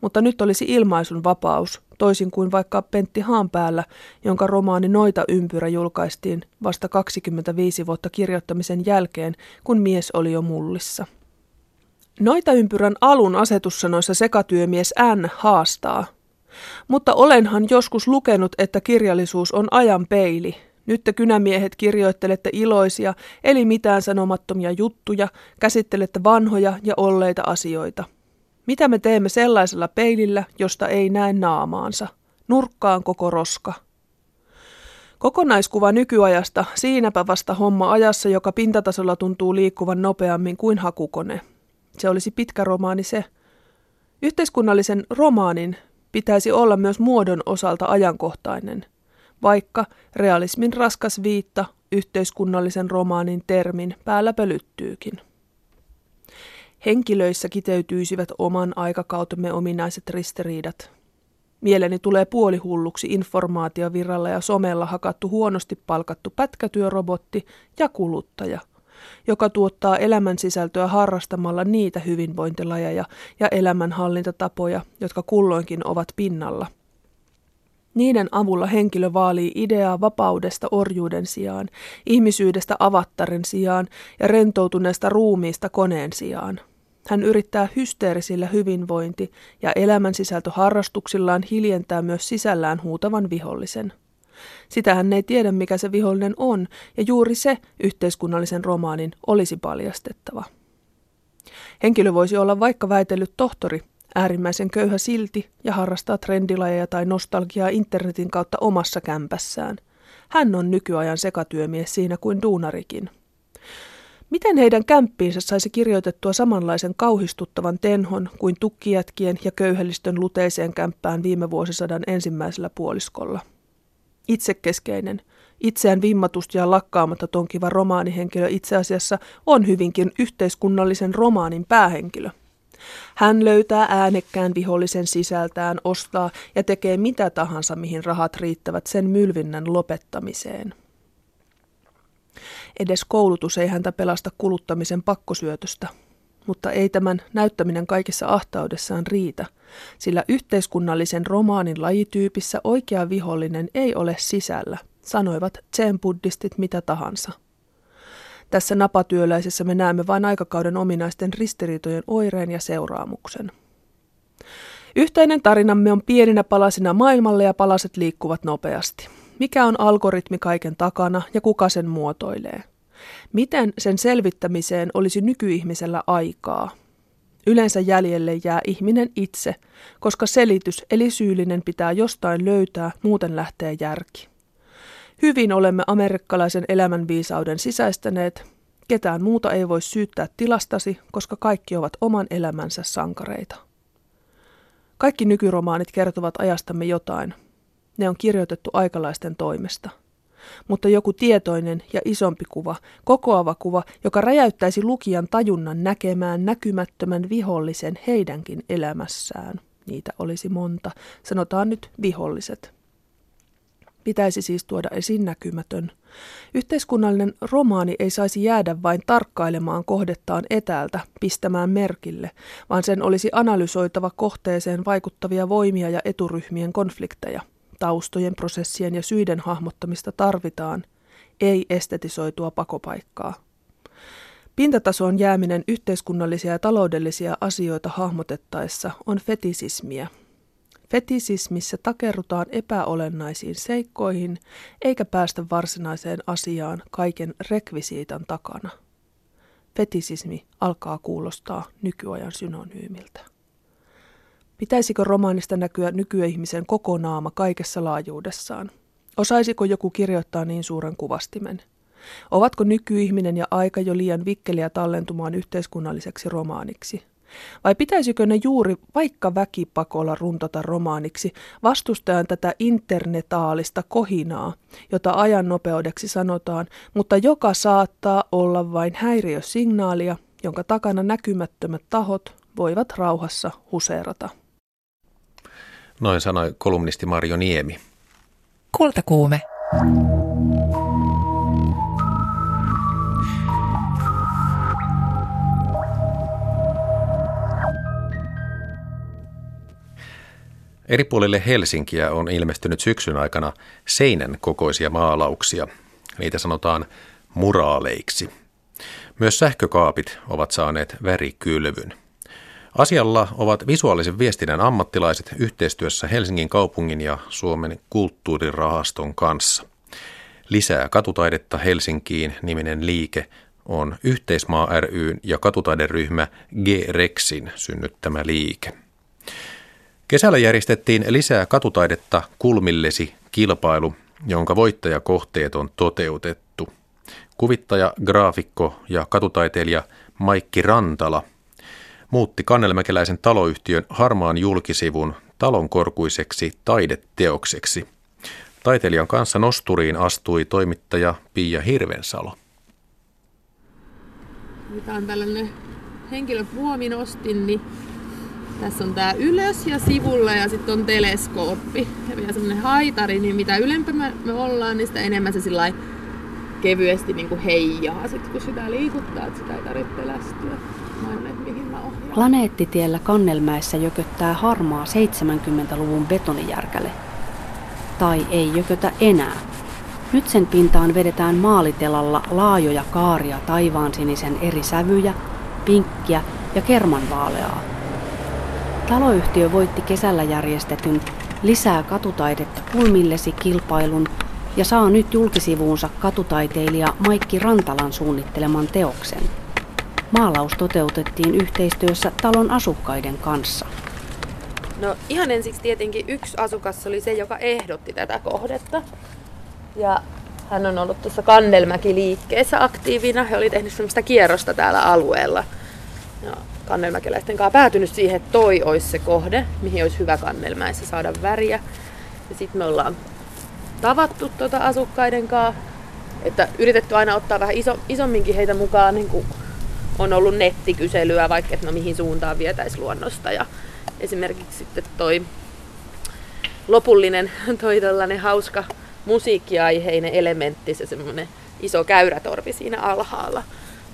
mutta nyt olisi ilmaisun vapaus, toisin kuin vaikka Pentti Haanpäällä, jonka romaani Noita ympyrä julkaistiin vasta 25 vuotta kirjoittamisen jälkeen, kun mies oli jo mullissa. Noita ympyrän alun asetussanoissa sekatyömies N haastaa. Mutta olenhan joskus lukenut, että kirjallisuus on ajan peili. Nyt te kynämiehet kirjoittelette iloisia, eli mitään sanomattomia juttuja, käsittelette vanhoja ja olleita asioita – mitä me teemme sellaisella peilillä, josta ei näe naamaansa? Nurkkaan koko roska. Kokonaiskuva nykyajasta, siinäpä vasta homma ajassa, joka pintatasolla tuntuu liikkuvan nopeammin kuin hakukone. Se olisi pitkä romaani se. Yhteiskunnallisen romaanin pitäisi olla myös muodon osalta ajankohtainen, vaikka realismin raskas viitta yhteiskunnallisen romaanin termin päällä pölyttyykin. Henkilöissä kiteytyisivät oman aikakautemme ominaiset ristiriidat. Mieleni tulee puolihulluksi informaatiovirralla ja somella hakattu huonosti palkattu pätkätyörobotti ja kuluttaja, joka tuottaa elämän sisältöä harrastamalla niitä hyvinvointilajeja ja elämänhallintatapoja, jotka kulloinkin ovat pinnalla. Niiden avulla henkilö vaalii ideaa vapaudesta orjuuden sijaan, ihmisyydestä avattaren sijaan ja rentoutuneesta ruumiista koneen sijaan. Hän yrittää hysteerisillä hyvinvointi- ja elämän sisältöharrastuksillaan hiljentää myös sisällään huutavan vihollisen. Sitä hän ei tiedä, mikä se vihollinen on, ja juuri se yhteiskunnallisen romaanin olisi paljastettava. Henkilö voisi olla vaikka väitellyt tohtori, äärimmäisen köyhä silti ja harrastaa trendilajeja tai nostalgiaa internetin kautta omassa kämpässään. Hän on nykyajan sekatyömies siinä kuin duunarikin. Miten heidän kämppiinsä saisi kirjoitettua samanlaisen kauhistuttavan tenhon kuin tukkijätkien ja köyhellistön luteiseen kämppään viime vuosisadan ensimmäisellä puoliskolla? Itsekeskeinen, itseään vimmatusti ja lakkaamatta tonkiva romaanihenkilö itse asiassa on hyvinkin yhteiskunnallisen romaanin päähenkilö. Hän löytää äänekkään vihollisen sisältään, ostaa ja tekee mitä tahansa, mihin rahat riittävät sen mylvinnän lopettamiseen. Edes koulutus ei häntä pelasta kuluttamisen pakkosyötöstä. Mutta ei tämän näyttäminen kaikessa ahtaudessaan riitä, sillä yhteiskunnallisen romaanin lajityypissä oikea vihollinen ei ole sisällä, sanoivat zen-buddistit mitä tahansa. Tässä napatyöläisessä me näemme vain aikakauden ominaisten ristiriitojen oireen ja seuraamuksen. Yhteinen tarinamme on pieninä palasina maailmalle ja palaset liikkuvat nopeasti. Mikä on algoritmi kaiken takana ja kuka sen muotoilee? Miten sen selvittämiseen olisi nykyihmisellä aikaa? Yleensä jäljelle jää ihminen itse, koska selitys eli syyllinen pitää jostain löytää, muuten lähtee järki. Hyvin olemme amerikkalaisen elämänviisauden sisäistäneet. Ketään muuta ei voi syyttää tilastasi, koska kaikki ovat oman elämänsä sankareita. Kaikki nykyromaanit kertovat ajastamme jotain. Ne on kirjoitettu aikalaisten toimesta. Mutta joku tietoinen ja isompi kuva, kokoava kuva, joka räjäyttäisi lukijan tajunnan näkemään näkymättömän vihollisen heidänkin elämässään. Niitä olisi monta. Sanotaan nyt viholliset. Pitäisi siis tuoda esiin näkymätön. Yhteiskunnallinen romaani ei saisi jäädä vain tarkkailemaan kohdettaan etäältä, pistämään merkille, vaan sen olisi analysoitava kohteeseen vaikuttavia voimia ja eturyhmien konflikteja. Taustojen, prosessien ja syiden hahmottamista tarvitaan, ei estetisoitua pakopaikkaa. Pintatasoon jääminen yhteiskunnallisia ja taloudellisia asioita hahmotettaessa on fetisismiä, Fetisismissä takerrutaan epäolennaisiin seikkoihin eikä päästä varsinaiseen asiaan kaiken rekvisiitan takana. Fetisismi alkaa kuulostaa nykyajan synonyymiltä. Pitäisikö romaanista näkyä nykyihmisen koko naama kaikessa laajuudessaan? Osaisiko joku kirjoittaa niin suuren kuvastimen? Ovatko nykyihminen ja aika jo liian vikkeliä tallentumaan yhteiskunnalliseksi romaaniksi? Vai pitäisikö ne juuri vaikka väkipakolla runtata romaaniksi vastustajan tätä internetaalista kohinaa, jota ajan nopeudeksi sanotaan, mutta joka saattaa olla vain häiriösignaalia, jonka takana näkymättömät tahot voivat rauhassa huseerata. Noin sanoi kolumnisti Marjo Niemi. Kultakuume. Eri puolille Helsinkiä on ilmestynyt syksyn aikana seinän kokoisia maalauksia. Niitä sanotaan muraaleiksi. Myös sähkökaapit ovat saaneet värikylvyn. Asialla ovat visuaalisen viestinnän ammattilaiset yhteistyössä Helsingin kaupungin ja Suomen kulttuurirahaston kanssa. Lisää katutaidetta Helsinkiin niminen liike on Yhteismaa ryn ja katutaideryhmä G-Rexin synnyttämä liike. Kesällä järjestettiin lisää katutaidetta kulmillesi kilpailu, jonka voittajakohteet on toteutettu. Kuvittaja, graafikko ja katutaiteilija Maikki Rantala muutti kannelmäkeläisen taloyhtiön harmaan julkisivun talonkorkuiseksi taideteokseksi. Taiteilijan kanssa nosturiin astui toimittaja Pia Hirvensalo. Tämä on tällainen henkilöpuominostin, niin tässä on tää ylös ja sivulla ja sitten on teleskooppi. Ja vielä semmonen haitari, niin mitä ylempä me, ollaan, niin sitä enemmän se sillä kevyesti niin kuin heijaa sit, kun sitä liikuttaa, että sitä ei tarvitse pelästyä. Planeettitiellä Kannelmäessä jököttää harmaa 70-luvun betonijärkäle. Tai ei jökötä enää. Nyt sen pintaan vedetään maalitelalla laajoja kaaria taivaansinisen eri sävyjä, pinkkiä ja kermanvaaleaa. Taloyhtiö voitti kesällä järjestetyn Lisää katutaidetta kulmillesi kilpailun ja saa nyt julkisivuunsa katutaiteilija Maikki Rantalan suunnitteleman teoksen. Maalaus toteutettiin yhteistyössä talon asukkaiden kanssa. No ihan ensiksi tietenkin yksi asukas oli se, joka ehdotti tätä kohdetta. Ja hän on ollut tuossa Kannelmäki-liikkeessä aktiivina. He oli tehnyt sellaista kierrosta täällä alueella. Ja kannelmäkeläisten kanssa päätynyt siihen, että toi olisi se kohde, mihin olisi hyvä kannelmäissä saada väriä. Ja sitten me ollaan tavattu tuota asukkaiden kanssa, että yritetty aina ottaa vähän iso, isomminkin heitä mukaan, niin kuin on ollut nettikyselyä, vaikka että no mihin suuntaan vietäisi luonnosta. Ja esimerkiksi sitten toi lopullinen, (laughs) toi tällainen hauska musiikkiaiheinen elementti, se semmoinen iso käyrätorvi siinä alhaalla,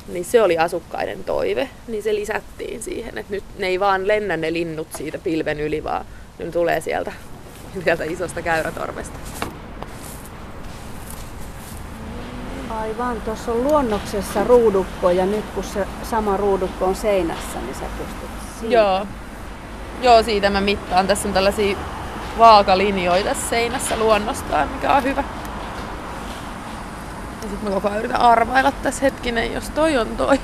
niin se oli asukkaiden toive, niin se lisättiin siihen, että nyt ne ei vaan lennä ne linnut siitä pilven yli, vaan ne tulee sieltä, sieltä isosta käyrätorvesta. Aivan, tuossa on luonnoksessa ruudukko ja nyt kun se sama ruudukko on seinässä, niin sä pystyt siihen. Joo. Joo, siitä mä mittaan. Tässä on tällaisia vaakalinjoita seinässä luonnostaan, mikä on hyvä. Sitten mä koko ajan yritän arvailla tässä hetkinen, jos toi on toi,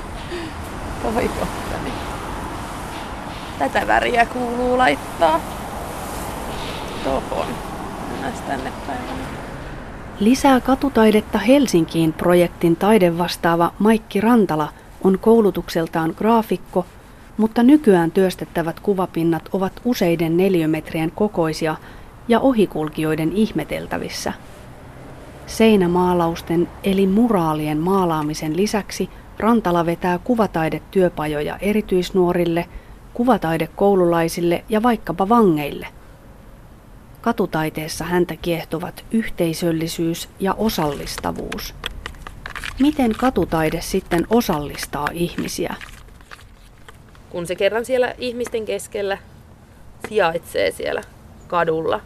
kohta, niin tätä väriä kuuluu laittaa tohon. Mennään tänne päin. Lisää katutaidetta Helsinkiin projektin taidevastaava Maikki Rantala on koulutukseltaan graafikko, mutta nykyään työstettävät kuvapinnat ovat useiden neliömetrien kokoisia ja ohikulkijoiden ihmeteltävissä. Seinämaalausten eli muraalien maalaamisen lisäksi Rantala vetää kuvataidetyöpajoja erityisnuorille, kuvataidekoululaisille ja vaikkapa vangeille – Katutaiteessa häntä kiehtovat yhteisöllisyys ja osallistavuus. Miten katutaide sitten osallistaa ihmisiä? Kun se kerran siellä ihmisten keskellä sijaitsee siellä kadulla,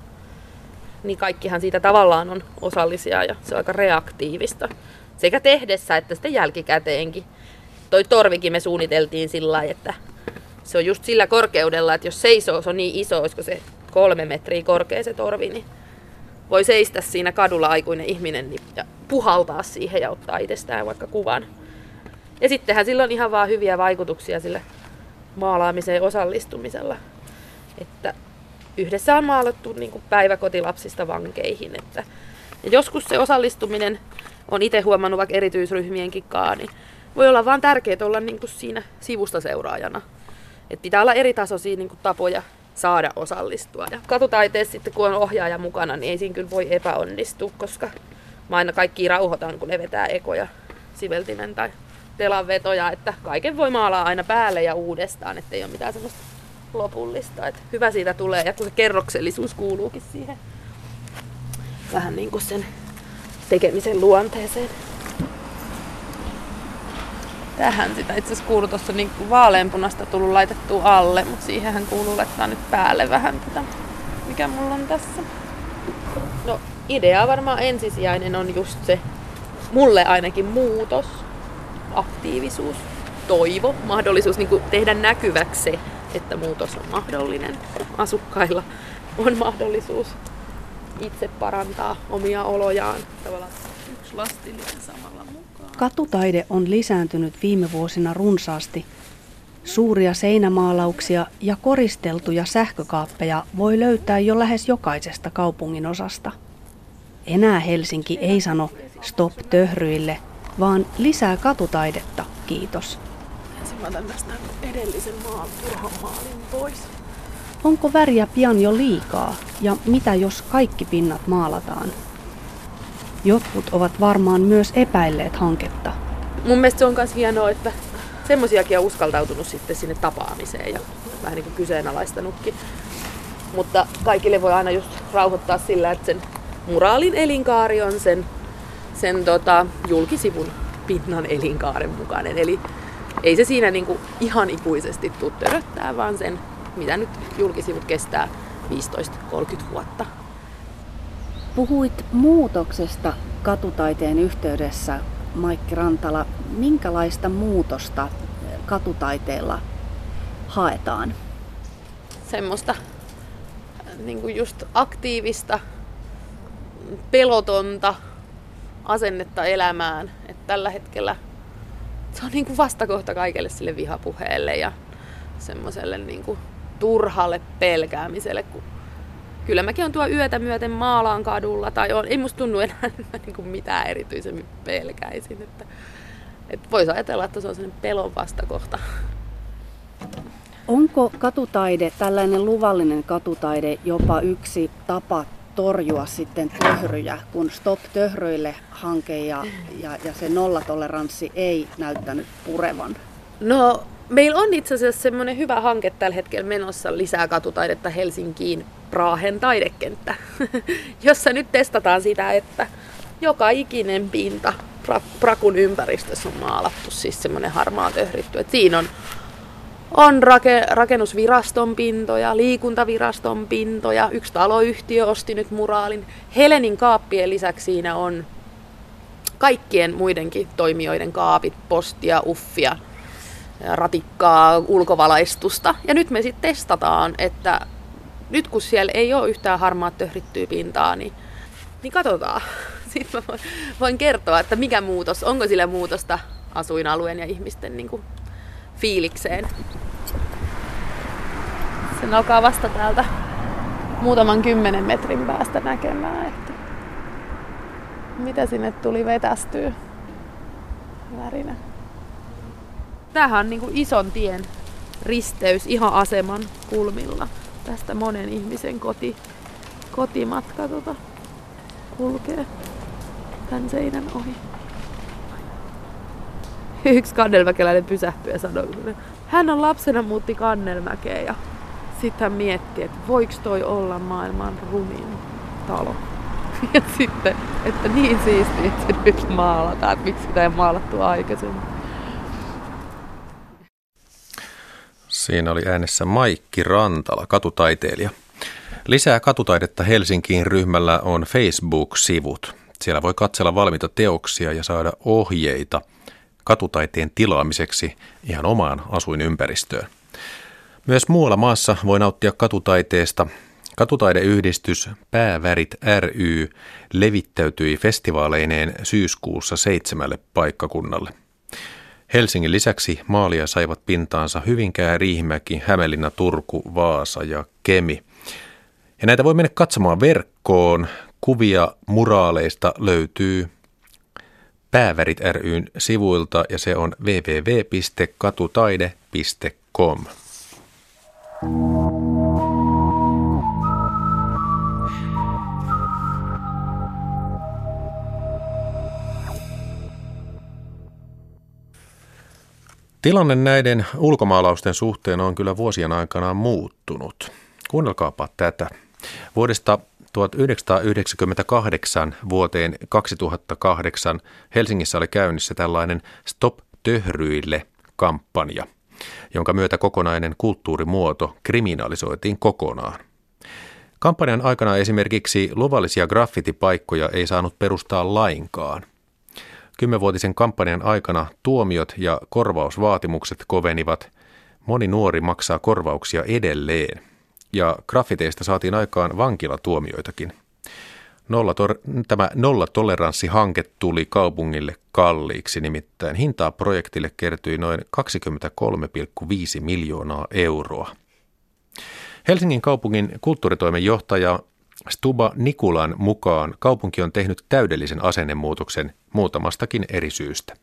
niin kaikkihan siitä tavallaan on osallisia ja se on aika reaktiivista. Sekä tehdessä että sitten jälkikäteenkin. Toi torvikin me suunniteltiin sillä lailla, että se on just sillä korkeudella, että jos seisoo, se on niin iso, olisiko se kolme metriä korkea se torvi, niin voi seistä siinä kadulla aikuinen ihminen niin, ja puhaltaa siihen ja ottaa itsestään vaikka kuvan. Ja sittenhän sillä on ihan vaan hyviä vaikutuksia sille maalaamiseen osallistumisella. Että yhdessä on maalattu niin kuin päiväkotilapsista vankeihin. Että, ja joskus se osallistuminen on itse huomannut vaikka erityisryhmienkin kaa, niin voi olla vaan tärkeää olla niin kuin siinä sivusta seuraajana. Et pitää olla eri tasoisia niin kuin tapoja saada osallistua. Ja katutaiteessa sitten, kun on ohjaaja mukana, niin ei siinä kyllä voi epäonnistua, koska mä aina kaikki rauhoitan, kun ne vetää ekoja, siveltimen tai telan vetoja, että kaiken voi maalaa aina päälle ja uudestaan, ettei ole mitään semmoista lopullista. Että hyvä siitä tulee, ja kun se kerroksellisuus kuuluukin siihen vähän niin kuin sen tekemisen luonteeseen. Tähän sitä itse asiassa kuuluu tuossa niin vaaleanpunasta tullut laitettu alle, mutta siihenhän kuuluu laittaa nyt päälle vähän tätä, mikä mulla on tässä. No idea varmaan ensisijainen on just se, mulle ainakin muutos, aktiivisuus, toivo, mahdollisuus niin tehdä näkyväksi se, että muutos on mahdollinen. Asukkailla on mahdollisuus itse parantaa omia olojaan. Tavallaan yksi lastillinen samalla mukaan. Katutaide on lisääntynyt viime vuosina runsaasti. Suuria seinämaalauksia ja koristeltuja sähkökaappeja voi löytää jo lähes jokaisesta kaupungin osasta. Enää Helsinki ei sano stop töhryille, vaan lisää katutaidetta, kiitos. Ensin mä otan tästä edellisen maan maalin pois. Onko väriä pian jo liikaa ja mitä jos kaikki pinnat maalataan? Jotkut ovat varmaan myös epäilleet hanketta. Mun mielestä se on myös hienoa, että semmoisiakin on uskaltautunut sitten sinne tapaamiseen ja vähän niin kuin kyseenalaistanutkin. Mutta kaikille voi aina just rauhoittaa sillä, että sen muraalin elinkaari on sen, sen tota, julkisivun pinnan elinkaaren mukainen. Eli ei se siinä niin kuin ihan ikuisesti tule töröttää, vaan sen, mitä nyt julkisivut kestää 15-30 vuotta. Puhuit muutoksesta katutaiteen yhteydessä, Maikki Rantala. Minkälaista muutosta katutaiteella haetaan? Semmoista niin kuin just aktiivista, pelotonta asennetta elämään. Et tällä hetkellä se on niin kuin vastakohta kaikelle sille vihapuheelle ja semmoiselle niin kuin turhalle pelkäämiselle, kun kyllä mäkin on tuo yötä myöten maalaan kadulla, tai on, ei musta tunnu enää (laughs) niin kuin mitään erityisemmin pelkäisin. Että, että voisi ajatella, että se on sellainen pelon vastakohta. Onko katutaide, tällainen luvallinen katutaide, jopa yksi tapa torjua sitten töhryjä, kun Stop töhröille hanke ja, ja, ja se nollatoleranssi ei näyttänyt purevan? No, meillä on itse asiassa semmoinen hyvä hanke tällä hetkellä menossa lisää katutaidetta Helsinkiin Raahen taidekenttä, (laughs) jossa nyt testataan sitä, että joka ikinen pinta Prakun ympäristössä on maalattu, siis semmoinen harmaa töhritty. Et siinä on, on rake, rakennusviraston pintoja, liikuntaviraston pintoja, yksi taloyhtiö osti nyt muraalin. Helenin kaappien lisäksi siinä on kaikkien muidenkin toimijoiden kaapit, postia, uffia, ratikkaa, ulkovalaistusta. Ja nyt me sitten testataan, että nyt kun siellä ei ole yhtään harmaa töhrittyä pintaa, niin, niin katsotaan. (laughs) Sitten mä voin kertoa, että mikä muutos, onko sillä muutosta asuinalueen ja ihmisten niin kuin, fiilikseen. Sen alkaa vasta täältä muutaman kymmenen metrin päästä näkemään. Että mitä sinne tuli vetästyä. Värinä. Tämähän on niin kuin ison tien risteys ihan aseman kulmilla. Tästä monen ihmisen koti, kotimatka tota, kulkee tämän seinän ohi. Yksi kannelmäkeläinen pysähtyi ja sanoi, että hän on lapsena muutti kannelmäkeen ja sitten hän mietti, että voiko toi olla maailman rumin talo. (laughs) Ja sitten, että niin siistiä, että se nyt maalataan, että miksi sitä ei maalattu aikaisemmin. Siinä oli äänessä Maikki Rantala, katutaiteilija. Lisää katutaidetta Helsinkiin ryhmällä on Facebook-sivut. Siellä voi katsella valmiita teoksia ja saada ohjeita katutaiteen tilaamiseksi ihan omaan asuinympäristöön. Myös muualla maassa voi nauttia katutaiteesta. Katutaideyhdistys Päävärit ry levittäytyi festivaaleineen syyskuussa seitsemälle paikkakunnalle. Helsingin lisäksi maalia saivat pintaansa Hyvinkää, Riihimäki, Hämeenlinna, Turku, Vaasa ja Kemi. Ja näitä voi mennä katsomaan verkkoon. Kuvia muraaleista löytyy Päävärit ryn sivuilta ja se on www.katutaide.com. Tilanne näiden ulkomaalausten suhteen on kyllä vuosien aikana muuttunut. Kuunnelkaapa tätä. Vuodesta 1998 vuoteen 2008 Helsingissä oli käynnissä tällainen Stop töhryille kampanja, jonka myötä kokonainen kulttuurimuoto kriminalisoitiin kokonaan. Kampanjan aikana esimerkiksi luvallisia graffitipaikkoja ei saanut perustaa lainkaan. Kymmenvuotisen kampanjan aikana tuomiot ja korvausvaatimukset kovenivat. Moni nuori maksaa korvauksia edelleen. Ja graffiteista saatiin aikaan vankilatuomioitakin. Nollator- tämä nollatoleranssihanke tuli kaupungille kalliiksi, nimittäin hintaa projektille kertyi noin 23,5 miljoonaa euroa. Helsingin kaupungin kulttuuritoimen johtaja Stuba Nikulan mukaan kaupunki on tehnyt täydellisen asennemuutoksen muutamastakin eri syystä.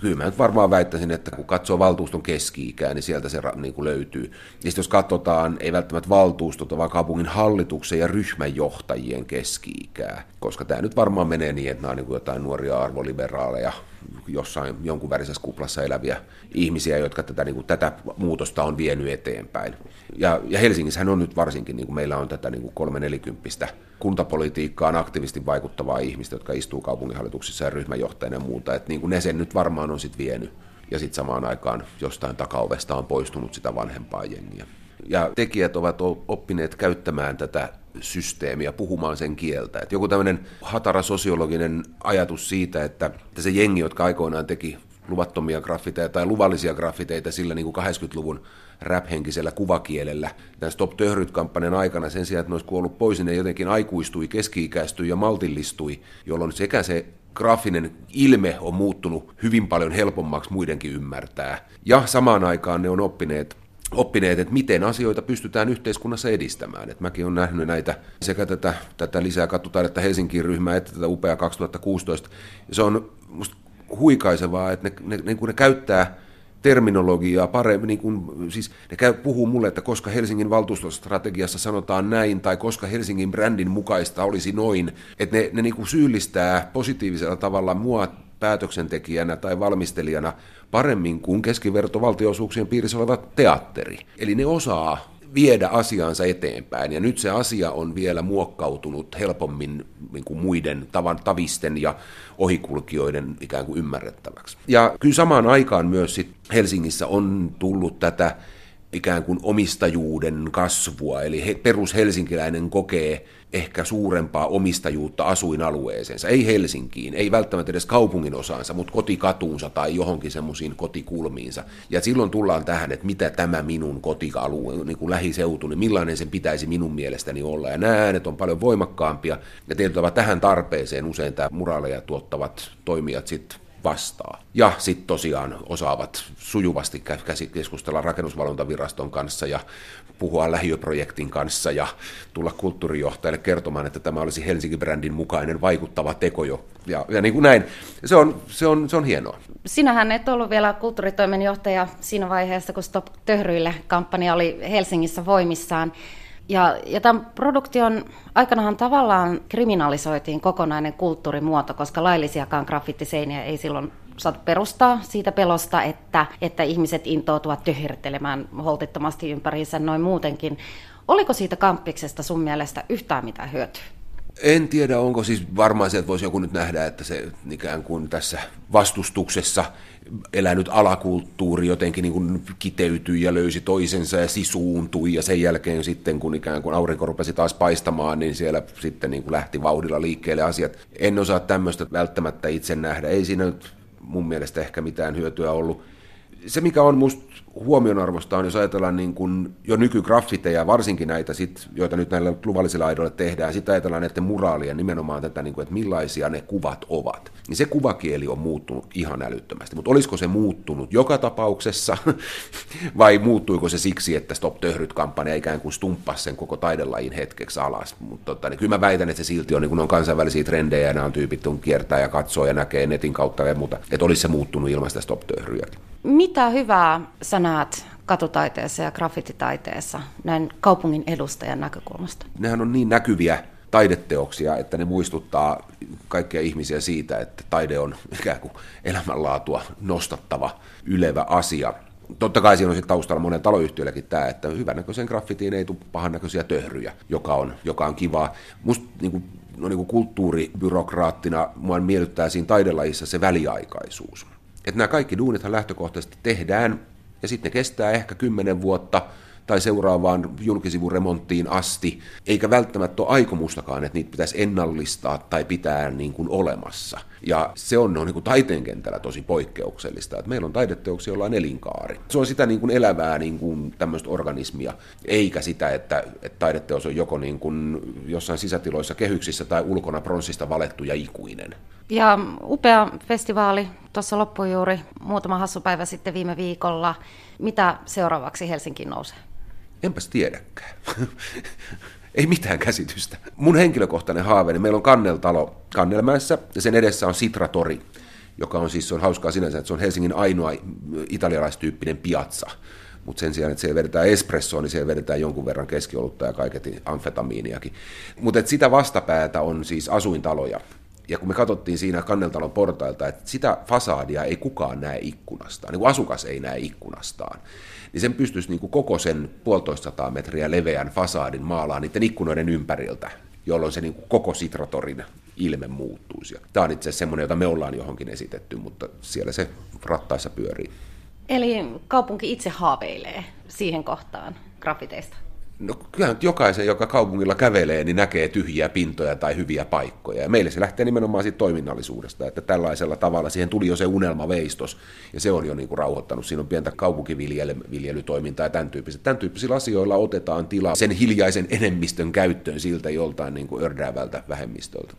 Kyllä mä nyt varmaan väittäisin, että kun katsoo valtuuston keski-ikää, niin sieltä se niin kuin löytyy. Ja sitten jos katsotaan, ei välttämättä valtuustot, vaan kaupungin hallituksen ja ryhmänjohtajien keski-ikää, koska tämä nyt varmaan menee niin, että nämä on niin kuin jotain nuoria arvoliberaaleja, jossain jonkun värisessä kuplassa eläviä ihmisiä, jotka tätä, niin kuin, tätä muutosta on vienyt eteenpäin. Ja, ja Helsingissähän on nyt varsinkin, niin kuin meillä on tätä niin kuin kolme nelikymppistä kuntapolitiikkaan aktiivisesti vaikuttavaa ihmistä, jotka istuu kaupunginhallituksissa ja ryhmäjohtajana ja muuta, että niin kuin ne sen nyt varmaan on sitten vienyt. Ja sitten samaan aikaan jostain takaovesta on poistunut sitä vanhempaa jengiä. Ja tekijät ovat oppineet käyttämään tätä systeemiä, puhumaan sen kieltä. Et joku tämmöinen hatara sosiologinen ajatus siitä, että se jengi, jotka aikoinaan teki luvattomia graffiteja tai luvallisia graffiteita sillä niin kuin 80-luvun rap-henkisellä kuvakielellä. Tämän Stop Töhryt-kampanjan aikana sen sijaan, että ne olisi kuollut pois, niin ne jotenkin aikuistui, keski-ikäistyi ja maltillistui, jolloin sekä se graafinen ilme on muuttunut hyvin paljon helpommaksi muidenkin ymmärtää. Ja samaan aikaan ne on oppineet oppineet, että miten asioita pystytään yhteiskunnassa edistämään. Et mäkin olen nähnyt näitä sekä tätä, tätä lisää kattutaidetta Helsingin ryhmää että tätä upea 2016. Ja se on musta huikaisevaa, että ne, ne, ne, kun ne käyttää terminologiaa paremmin, niin kun, siis ne käy, puhuu mulle, että koska Helsingin valtuustostrategiassa sanotaan näin, tai koska Helsingin brändin mukaista olisi noin, että ne, ne niin kuin syyllistää positiivisella tavalla mua päätöksentekijänä tai valmistelijana paremmin kuin keskivertovaltioisuuksien piirissä oleva teatteri. Eli ne osaa viedä asiaansa eteenpäin. Ja nyt se asia on vielä muokkautunut helpommin niin kuin muiden tavan, tavisten ja ohikulkijoiden ikään kuin ymmärrettäväksi. Ja kyllä samaan aikaan myös sit Helsingissä on tullut tätä ikään kuin omistajuuden kasvua, eli he, perushelsinkiläinen kokee ehkä suurempaa omistajuutta asuinalueeseensa, ei Helsinkiin, ei välttämättä edes kaupungin osaansa, mutta kotikatuunsa tai johonkin semmoisiin kotikulmiinsa. Ja silloin tullaan tähän, että mitä tämä minun kotialue, niin kuin lähiseutu, niin millainen sen pitäisi minun mielestäni olla. Ja nämä äänet on paljon voimakkaampia, ja tietyllä tähän tarpeeseen usein tämä muraaleja tuottavat toimijat sitten vastaa. Ja sitten tosiaan osaavat sujuvasti keskustella rakennusvalvontaviraston kanssa ja puhua lähiöprojektin kanssa ja tulla kulttuurijohtajalle kertomaan, että tämä olisi Helsinki-brändin mukainen vaikuttava teko jo. Ja, ja niin kuin näin, se on, se, on, se on hienoa. Sinähän et ollut vielä kulttuuritoimenjohtaja siinä vaiheessa, kun Stop Töhryille kampanja oli Helsingissä voimissaan. Ja, ja tämän produktion aikanahan tavallaan kriminalisoitiin kokonainen kulttuurimuoto, koska laillisiakaan graffittiseiniä ei silloin saatu perustaa siitä pelosta, että, että ihmiset intoutuvat tyhjärtelemään holtittomasti ympäriinsä noin muutenkin. Oliko siitä kamppiksesta sun mielestä yhtään mitään hyötyä? En tiedä, onko siis varmaan se, että voisi joku nyt nähdä, että se ikään kuin tässä vastustuksessa elänyt alakulttuuri jotenkin niin kuin kiteytyi ja löysi toisensa ja sisuuntui ja sen jälkeen sitten kun ikään kuin aurinko rupesi taas paistamaan, niin siellä sitten niin kuin lähti vauhdilla liikkeelle asiat. En osaa tämmöistä välttämättä itse nähdä. Ei siinä nyt mun mielestä ehkä mitään hyötyä ollut. Se, mikä on musta huomionarvosta on, jos ajatellaan niin kuin jo nykygraffiteja, varsinkin näitä, sit, joita nyt näillä luvallisilla aidoilla tehdään, sitten ajatellaan näiden muraalien nimenomaan tätä, niin kuin, että millaisia ne kuvat ovat. Niin se kuvakieli on muuttunut ihan älyttömästi. Mutta olisiko se muuttunut joka tapauksessa, (laughs) vai muuttuiko se siksi, että Stop Töhryt-kampanja ikään kuin stumppasi sen koko taidelajin hetkeksi alas? Mutta tota, niin kyllä mä väitän, että se silti on, niin kun on kansainvälisiä trendejä, ja nämä on tyypit, kun kiertää ja katsoo ja näkee netin kautta ja muuta, että olisi se muuttunut ilman sitä Stop Töhryjäkin. Mitä hyvää sä näet katutaiteessa ja graffititaiteessa näin kaupungin edustajan näkökulmasta? Nehän on niin näkyviä taideteoksia, että ne muistuttaa kaikkia ihmisiä siitä, että taide on ikään kuin elämänlaatua nostattava, ylevä asia. Totta kai siinä on sitten taustalla monen taloyhtiölläkin tämä, että hyvännäköisen graffitiin ei tule pahannäköisiä töhryjä, joka on, joka on kivaa. Musta niin kuin, no niin kuin kulttuuribyrokraattina mua miellyttää siinä taidelajissa se väliaikaisuus. Että nämä kaikki duunithan lähtökohtaisesti tehdään ja sitten ne kestää ehkä kymmenen vuotta tai seuraavaan julkisivuremonttiin asti, eikä välttämättä ole aikomustakaan, että niitä pitäisi ennallistaa tai pitää niin kuin olemassa. Ja se on, on niin kuin taiteen kentällä tosi poikkeuksellista, että meillä on taideteoksia, joilla on elinkaari. Se on sitä niin kuin elävää niin kuin tämmöistä organismia, eikä sitä, että, että taideteos on joko niin kuin jossain sisätiloissa kehyksissä tai ulkona pronssista valettu ja ikuinen. Ja upea festivaali tuossa loppui juuri muutama hassupäivä sitten viime viikolla. Mitä seuraavaksi Helsinkiin nousee? Enpäs tiedäkään. (laughs) Ei mitään käsitystä. Mun henkilökohtainen haaveeni, meillä on Kanneltalo Kannelmäessä ja sen edessä on Sitratori, joka on siis, on hauskaa sinänsä, että se on Helsingin ainoa italialaistyyppinen piazza. Mutta sen sijaan, että siellä vedetään espressoa, niin siellä vedetään jonkun verran keskiolutta ja kaiketi amfetamiiniakin. Mutta sitä vastapäätä on siis asuintaloja, ja kun me katsottiin siinä kanneltalon portailta, että sitä fasaadia ei kukaan näe ikkunastaan, niin kuin asukas ei näe ikkunastaan, niin sen pystyisi niin kuin koko sen puolitoista sataa metriä leveän fasaadin maalaan niiden ikkunoiden ympäriltä, jolloin se niin kuin koko Sitratorin ilme muuttuisi. Tämä on itse asiassa semmoinen, jota me ollaan johonkin esitetty, mutta siellä se rattaissa pyörii. Eli kaupunki itse haaveilee siihen kohtaan grafiteista? No kyllähän jokaisen, joka kaupungilla kävelee, niin näkee tyhjiä pintoja tai hyviä paikkoja. Ja meille se lähtee nimenomaan siitä toiminnallisuudesta, että tällaisella tavalla siihen tuli jo se unelmaveistos, ja se on jo niin kuin rauhoittanut. Siinä on pientä kaupunkiviljelytoimintaa ja tämän tyyppiset. Tämän tyyppisillä asioilla otetaan tilaa sen hiljaisen enemmistön käyttöön siltä joltain niin kuin ördäävältä vähemmistöltä.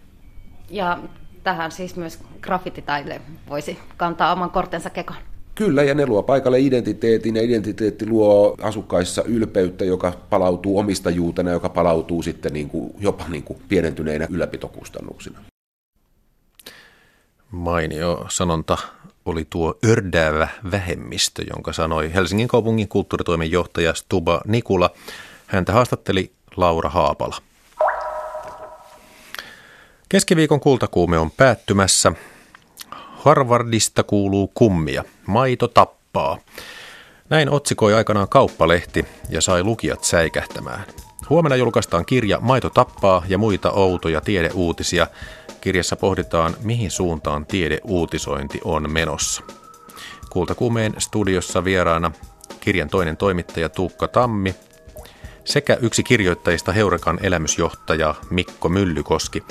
Ja tähän siis myös graffititaide voisi kantaa oman kortensa kekoon. Kyllä, ja ne luo paikalle identiteetin, ja identiteetti luo asukkaissa ylpeyttä, joka palautuu omistajuutena, joka palautuu sitten niin kuin, jopa niin kuin pienentyneinä ylläpitokustannuksina. Mainio sanonta oli tuo ördäävä vähemmistö, jonka sanoi Helsingin kaupungin kulttuuritoimenjohtaja Stuba Nikula. Häntä haastatteli Laura Haapala. Keskiviikon kultakuume on päättymässä. Harvardista kuuluu kummia. Maito tappaa. Näin otsikoi aikanaan kauppalehti ja sai lukijat säikähtämään. Huomenna julkaistaan kirja Maito tappaa ja muita outoja tiedeuutisia. Kirjassa pohditaan, mihin suuntaan tiedeuutisointi on menossa. Kultakuumeen studiossa vieraana kirjan toinen toimittaja Tuukka Tammi sekä yksi kirjoittajista Heurekan elämysjohtaja Mikko Myllykoski.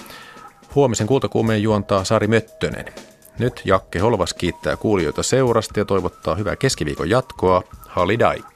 Huomisen kultakuumeen juontaa Sari Möttönen. Nyt Jakke Holvas kiittää kuulijoita seurasta ja toivottaa hyvää keskiviikon jatkoa. Halidai!